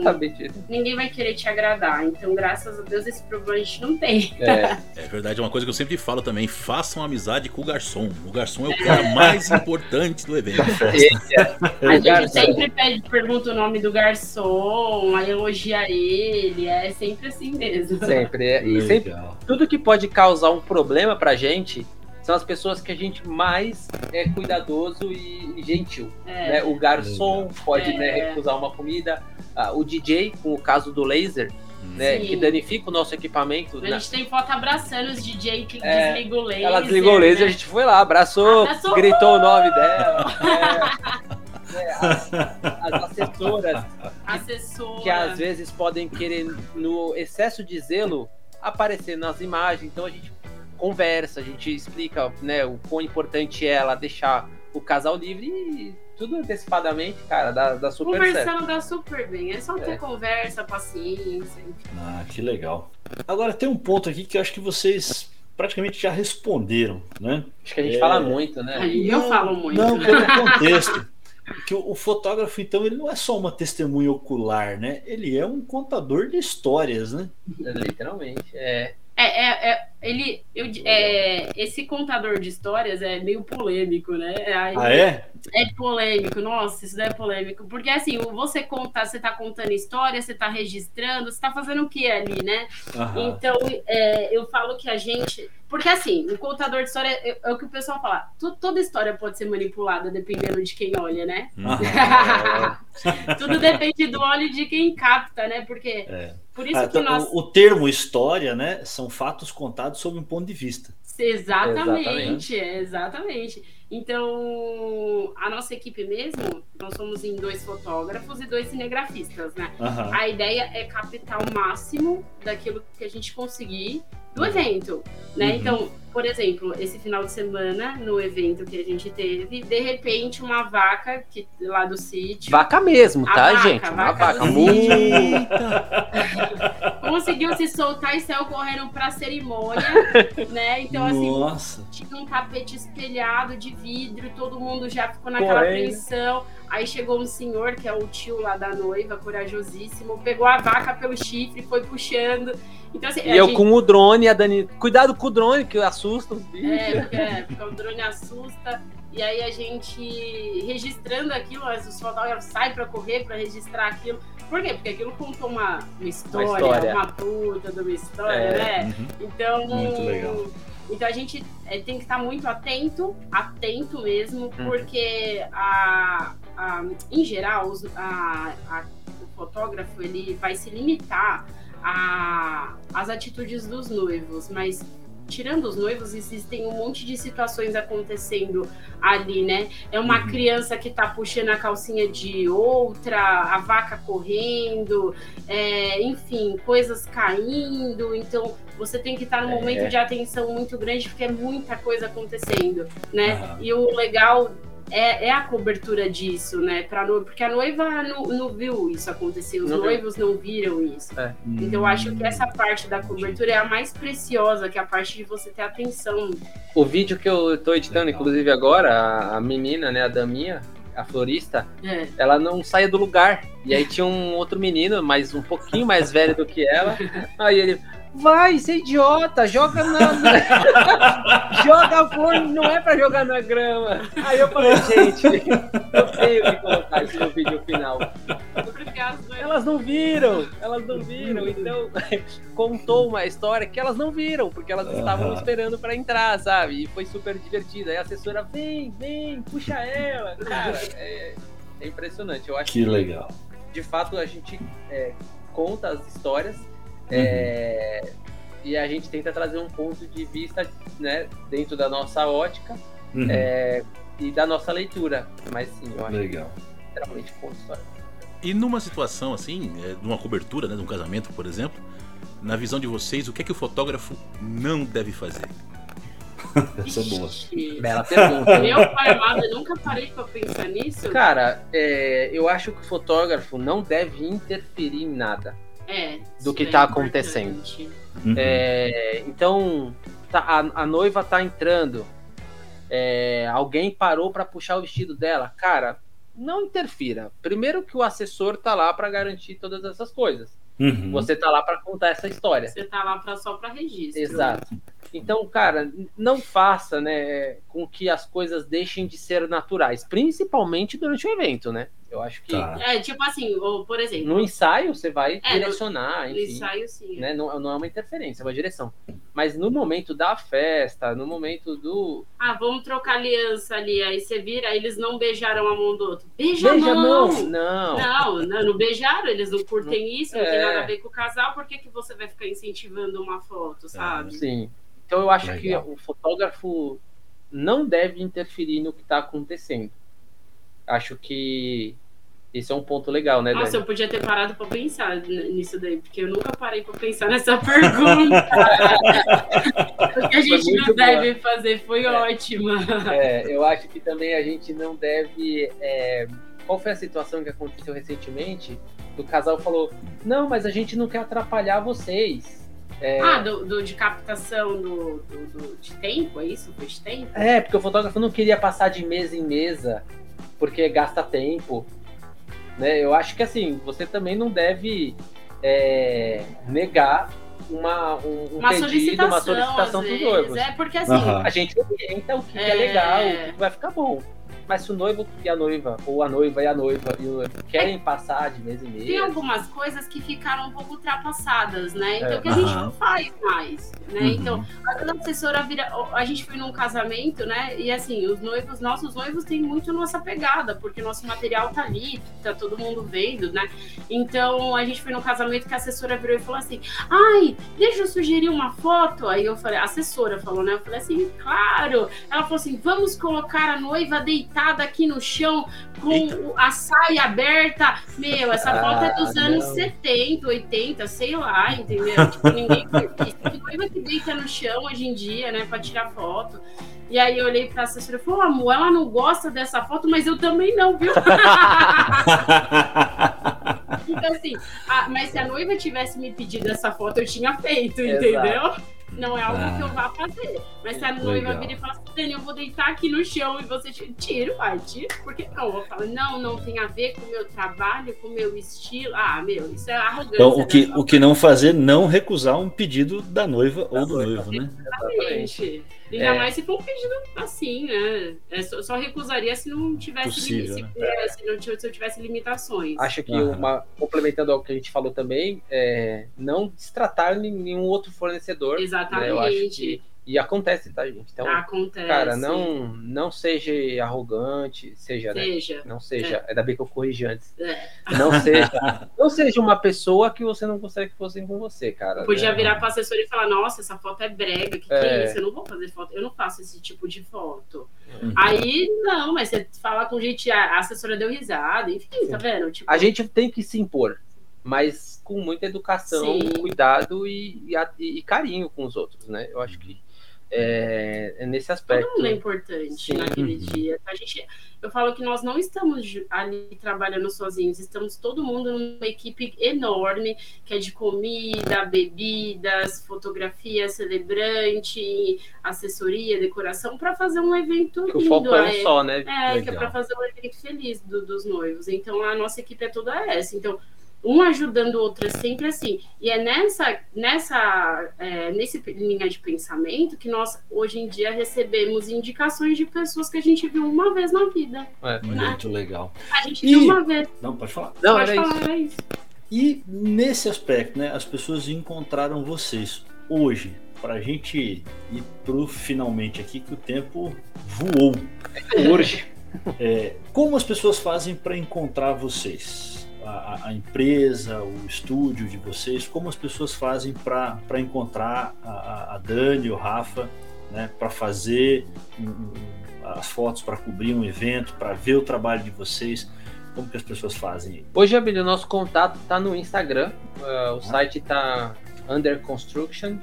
ninguém vai querer te agradar. Então, graças a Deus, esse problema a gente não tem. É, é verdade, é uma coisa que eu sempre falo também: façam amizade com o garçom. O garçom é o cara mais importante do evento. a gente sempre pede, pergunta o nome do garçom, aí elogia ele. É sempre assim mesmo. Sempre. É, e sempre, tudo que pode causar um problema pra gente são as pessoas que a gente mais é cuidadoso e gentil. É. Né? O garçom pode né, é. né, recusar uma comida, ah, o DJ, com o caso do laser, né, que danifica o nosso equipamento. A gente tem foto abraçando os DJ que é, desliga o laser. Ela desligou o laser, né? a gente foi lá, abraçou, abraçou gritou o nome dela. É, as, as, assessoras, Assessora. que às vezes podem querer, no excesso de zelo, aparecer nas imagens. Então a gente conversa, a gente explica né, o quão importante é ela deixar o casal livre e tudo antecipadamente, cara, dá, dá super Conversando certo. dá super bem. É só ter é. conversa, paciência. Ah, que legal. Agora tem um ponto aqui que eu acho que vocês praticamente já responderam, né? Acho que a gente é... fala muito, né? Eu falo muito. Não, pelo contexto. que o, o, fotógrafo, então, ele não é só uma testemunha ocular, né? Ele é um contador de histórias, né? Literalmente, é. É, é, é, ele, eu, é, esse contador de histórias é meio polêmico, né? Aí, ah, é? É polêmico, nossa, isso daí é polêmico. Porque assim, você conta, você tá contando história, você tá registrando, você tá fazendo o que ali, né? Uhum. Então, é, eu falo que a gente. Porque assim, o contador de história é, é o que o pessoal fala. toda história pode ser manipulada dependendo de quem olha, né? Tudo depende do olho de quem capta, né? Porque. É. Por isso ah, que nós... o, o termo história, né? São fatos contados sob um ponto de vista. Exatamente, exatamente. exatamente. Então, a nossa equipe mesmo, nós somos em dois fotógrafos e dois cinegrafistas, né? Uhum. A ideia é captar o máximo daquilo que a gente conseguir do evento, né? Uhum. Então, por exemplo, esse final de semana, no evento que a gente teve, de repente, uma vaca que, lá do sítio. Vaca mesmo, tá, vaca, gente? Uma vaca, vaca conseguiu se soltar e saiu correndo pra cerimônia, né? Então, assim, Nossa. tinha um tapete espelhado de vidro, todo mundo já ficou naquela apreensão. Aí chegou um senhor, que é o tio lá da noiva, corajosíssimo, pegou a vaca pelo chifre, foi puxando. Então, assim, E eu gente- com o drone, a Dani. Cuidado com o drone, que assusta os bichos. É, porque, é, porque o drone assusta. E aí a gente registrando aquilo, mas os fotógrafos saem para correr para registrar aquilo. Por quê? Porque aquilo contou uma, uma história, uma, história. puta de uma história, É. né? Uhum. Então. Muito legal. Então a gente é, tem que estar muito atento, atento mesmo, Uhum. porque a, a- em geral os- a- a- o fotógrafo ele vai se limitar a- às atitudes dos noivos, mas tirando os noivos existem um monte de situações acontecendo ali, né? É uma Uhum. criança que tá puxando a calcinha de outra, a vaca correndo, é, enfim, coisas caindo. Então, você tem que estar num É. momento de atenção muito grande, porque é muita coisa acontecendo, né? Aham. E o legal é, é a cobertura disso, né? Pra noiva, porque a noiva não, não viu isso acontecer, os Não viu. noivos não viram isso. Então, eu acho que essa parte da cobertura é a mais preciosa, que é a parte de você ter atenção. O vídeo que eu tô editando, Legal. inclusive agora, a, a menina, né, a Daminha, a florista, É. ela não saía do lugar. E aí tinha um outro menino, mas um pouquinho mais velho do que ela. Aí ele, vai, você é idiota, joga na. joga flor, não é pra jogar na grama. Aí eu falei, gente, eu tenho que colocar isso no vídeo final. Elas não viram, elas não viram. Então, contou uma história que elas não viram, porque elas estavam esperando pra entrar, sabe? E foi super divertida. Aí a assessora, vem, vem, puxa ela. Cara, é, é impressionante. Eu acho Que legal. de fato a gente é, conta as histórias. É, e a gente tenta trazer um ponto de vista né, dentro da nossa ótica Uhum. é, e da nossa leitura. Mas sim, eu acho Legal. que conta história. E numa situação assim, é, de uma cobertura, né, de um casamento, por exemplo, na visão de vocês, o que é que o fotógrafo não deve fazer? Essa é boa. Bela pergunta. hein? Eu, eu nunca parei pra pensar nisso. Cara, é, eu acho que o fotógrafo não deve interferir em nada. É. do que é tá importante. acontecendo. Uhum. É, então, tá- a, a noiva tá entrando. é, alguém parou pra puxar o vestido dela. Cara, não interfira. Primeiro que o assessor tá lá pra garantir todas essas coisas. Uhum. Você tá lá pra contar essa história. Você tá lá pra, só pra registro. Exato. Então, cara, não faça, né, com que as coisas deixem de ser naturais, principalmente durante o evento, né? Eu acho que Tá. É, tipo assim, ou, por exemplo, no ensaio você vai É, no- direcionar, no enfim. ensaio sim. né? Não, não é uma interferência, é uma direção. Mas no momento da festa, no momento do. Ah, vamos trocar aliança ali. Aí você vira, aí eles não beijaram a mão do outro. Beija, Beija a mão! mão! Não! Não, não, não beijaram, eles não curtem isso, não tem É. nada a ver com o casal, por que, que você vai ficar incentivando uma foto, sabe? Sim. Então eu acho Legal. que o fotógrafo não deve interferir no que está acontecendo. Acho que esse é um ponto legal, né, Nossa, Dani? eu podia ter parado pra pensar nisso daí, porque eu nunca parei pra pensar nessa pergunta. o que a gente não boa. deve fazer foi ótima. É, eu acho que também a gente não deve. é, Qual foi a situação que aconteceu recentemente? O casal falou: Não, mas a gente não quer atrapalhar vocês. É, Ah, do, do- de captação do, do- do- de tempo, é isso? Foi de tempo? É, porque o fotógrafo não queria passar de mesa em mesa, porque gasta tempo. Né? Eu acho que assim, você também não deve é, negar uma, um, um Uma pedido, solicitação, uma solicitação dos vezes. noivos. É porque assim, Aham. A gente orienta o que é, É. legal, o que vai ficar bom. Mas se o noivo e a noiva, ou a noiva e a noiva, e o noivo querem passar de mesa em tem mesa. algumas coisas que ficaram um pouco ultrapassadas, né? Então É. que a gente não faz mais, né? Uhum. Então, a assessora vira. A gente foi num casamento, né? E assim, os noivos, nossos noivos têm muito nossa pegada, porque nosso material tá ali, tá todo mundo vendo, né? Então a gente foi num casamento que a assessora virou e falou assim: ai, deixa eu sugerir uma foto. Aí eu falei, a assessora falou, né? Eu falei assim, claro. Ela falou assim: vamos colocar a noiva deitada aqui no chão com Eita. a saia aberta. Meu, essa foto é dos Ah, anos não. 70, 80, sei lá, entendeu? Tipo, ninguém noiva que deita no chão hoje em dia, né, pra tirar foto. E aí eu olhei pra assessora e falei, amor, ela não gosta dessa foto, mas eu também não, viu? Então, assim, a, mas se a noiva tivesse me pedido essa foto, eu tinha feito, entendeu? Não é algo ah, que eu vá fazer. Mas se a noiva vir e falar assim, Dani, eu vou deitar aqui no chão e você tira, vai, tira. Por que não? Eu falo, não, não tem a ver com o meu trabalho, com o meu estilo. Ah, meu, isso é arrogância. Então, o que, o que não fazer, não recusar um pedido da noiva da ou do noiva, noivo, né? Exatamente. Ainda é. mais se for um pedido assim, né? É, só, só, recusaria se não tivesse Possível, se, né? é, se, não, se eu tivesse limitações. Acho que uhum. uma complementando ao que a gente falou também, é, não destratar nenhum outro fornecedor. Exatamente. Né? Eu e acontece, tá, gente? Então, acontece. cara, não, não seja arrogante, seja, né? seja. Né? Não seja. É. Ainda bem que eu corrigi antes. É. Não seja. não seja uma pessoa que você não gostaria que fossem com você, cara. Podia né? virar para assessor e falar: Nossa, essa foto é brega, que, que é. é isso? Eu não vou fazer foto, eu não faço esse tipo de foto. Uhum. Aí, não, mas você fala com gente, a assessora deu risada, enfim, Sim. tá vendo? Tipo... A gente tem que se impor, mas com muita educação, Sim. cuidado e, e, e, carinho com os outros, né? Eu acho que é, é, nesse aspecto. Todo mundo é importante Sim. naquele uhum. dia. A gente, eu falo que nós não estamos ali trabalhando sozinhos, estamos todo mundo numa equipe enorme, que é de comida, bebidas, fotografia, celebrante, assessoria, decoração, para fazer um evento que lindo. O foco é um só, né? É, Legal. que é para fazer um evento feliz do, dos noivos. Então a nossa equipe é toda essa. Então, um ajudando o outro é sempre assim. E é nessa, nessa é, nesse linha de pensamento que nós, hoje em dia, recebemos indicações de pessoas que a gente viu uma vez na vida. É, né? Muito legal. A gente e... viu uma vez. Não, pode falar. Não, pode era, falar, isso. isso. E nesse aspecto, né, as pessoas encontraram vocês hoje, para a gente ir pro finalmente aqui, que o tempo voou. Hoje. É, como as pessoas fazem para encontrar vocês? A, a, empresa, o estúdio de vocês, como as pessoas fazem para encontrar a, a Dani, o Rafa, né, para fazer um, as fotos, para cobrir um evento, para ver o trabalho de vocês. Como que as pessoas fazem? Hoje, Abílio, o nosso contato está no Instagram. Uh, o ah. site está under construction.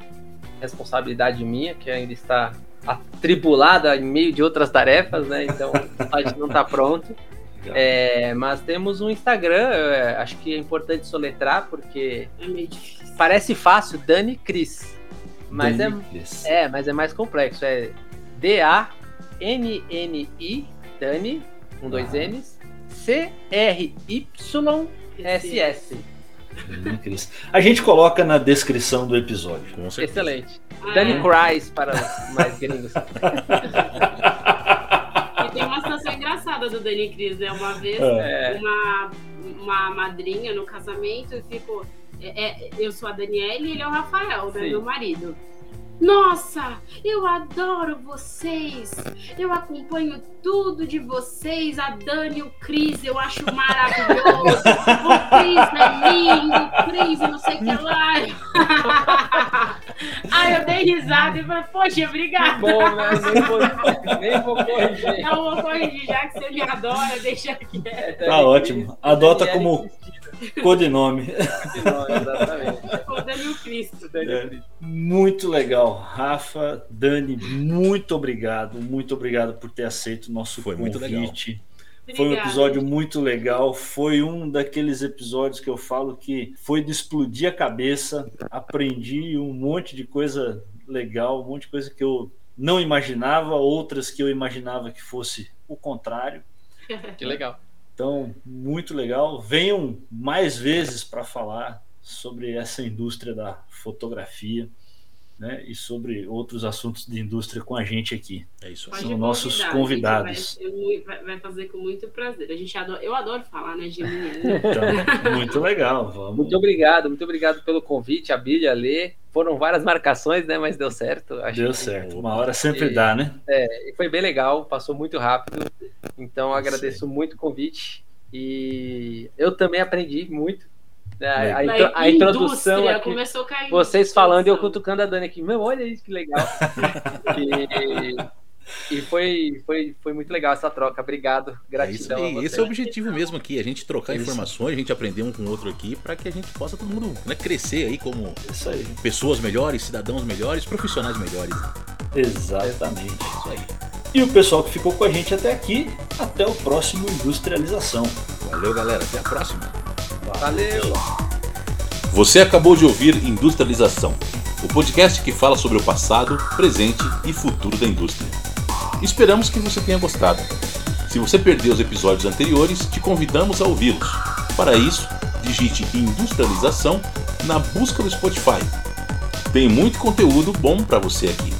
Responsabilidade minha, que ainda está atribulada em meio de outras tarefas, né? Então o site não está pronto. É, mas temos um Instagram, é, acho que é importante soletrar, porque é parece fácil, Dani Cris. Mas Dani é, Chris. é, mas é mais complexo. É D-A-N-N-I, Dani, com dois ah. N's, C-R-Y-S-S. Cris. A gente coloca na descrição do episódio. Excelente. Ah, Dani é? Cries para os mais gringos. engraçada do Dani Cris, né? Uma vez, é. uma, uma madrinha no casamento, ficou. É, é, eu sou a Daniela e ele é o Rafael, né, meu marido. Nossa, eu adoro vocês. Eu acompanho tudo de vocês. A Dani, o Cris, eu acho maravilhoso. O Cris é lindo, o Cris, não sei o que lá. Aí eu dei risada e falei, poxa, obrigada. Bom, né? Nem vou, nem vou corrigir. Não vou corrigir, já que você me adora, deixa quieto. Tá ótimo. Adota como Codinome. Codinome, exatamente. O Dani Cristo. Dani é, muito legal. Rafa, Dani, muito obrigado. Muito obrigado por ter aceito o nosso Foi convite. Muito legal. Foi um episódio muito legal. Foi um daqueles episódios que eu falo que foi de explodir a cabeça. Aprendi um monte de coisa legal, um monte de coisa que eu não imaginava, outras que eu imaginava que fosse o contrário. Que legal. Então, muito legal. Venham mais vezes para falar sobre essa indústria da fotografia. Né, e sobre outros assuntos de indústria com a gente aqui. É isso. São nossos convidados. Vai, vai, fazer com muito prazer. A gente adora, eu adoro falar, né, de Então, muito legal. Vamos. Muito obrigado, muito obrigado pelo convite, a Bíblia, a Lê. Foram várias marcações, né, mas deu certo. deu que... certo. Uma hora sempre e, dá, né? É, e foi bem legal, passou muito rápido. Então agradeço muito o convite e eu também aprendi muito. Né? A, a, a introdução aqui, vocês falando e eu cutucando a Dani aqui, meu, olha isso que legal. e, e foi, foi, foi muito legal essa troca. Obrigado, gratidão. É isso, esse é o objetivo mesmo aqui, a gente trocar isso. informações, a gente aprender um com o outro aqui, para que a gente possa todo mundo né, crescer aí como aí. pessoas melhores, cidadãos melhores, profissionais melhores. Exatamente. Isso aí. E o pessoal que ficou com a gente até aqui, até o próximo Industrialização. Valeu, galera. Até a próxima. Valeu! Você acabou de ouvir Industrialização, o podcast que fala sobre o passado, presente e futuro da indústria. Esperamos que você tenha gostado. Se você perdeu os episódios anteriores, te convidamos a ouvi-los. Para isso, digite Industrialização na busca do Spotify. Tem muito conteúdo bom para você aqui.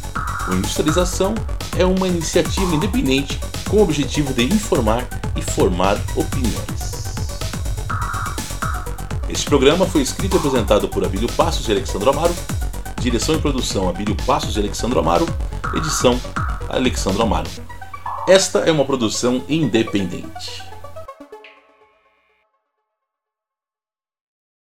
O Industrialização é uma iniciativa independente com o objetivo de informar e formar opiniões. Este programa foi escrito e apresentado por Abílio Passos e Alexandre Amaro, direção e produção Abílio Passos e Alexandre Amaro, edição Alexandre Amaro. Esta é uma produção independente.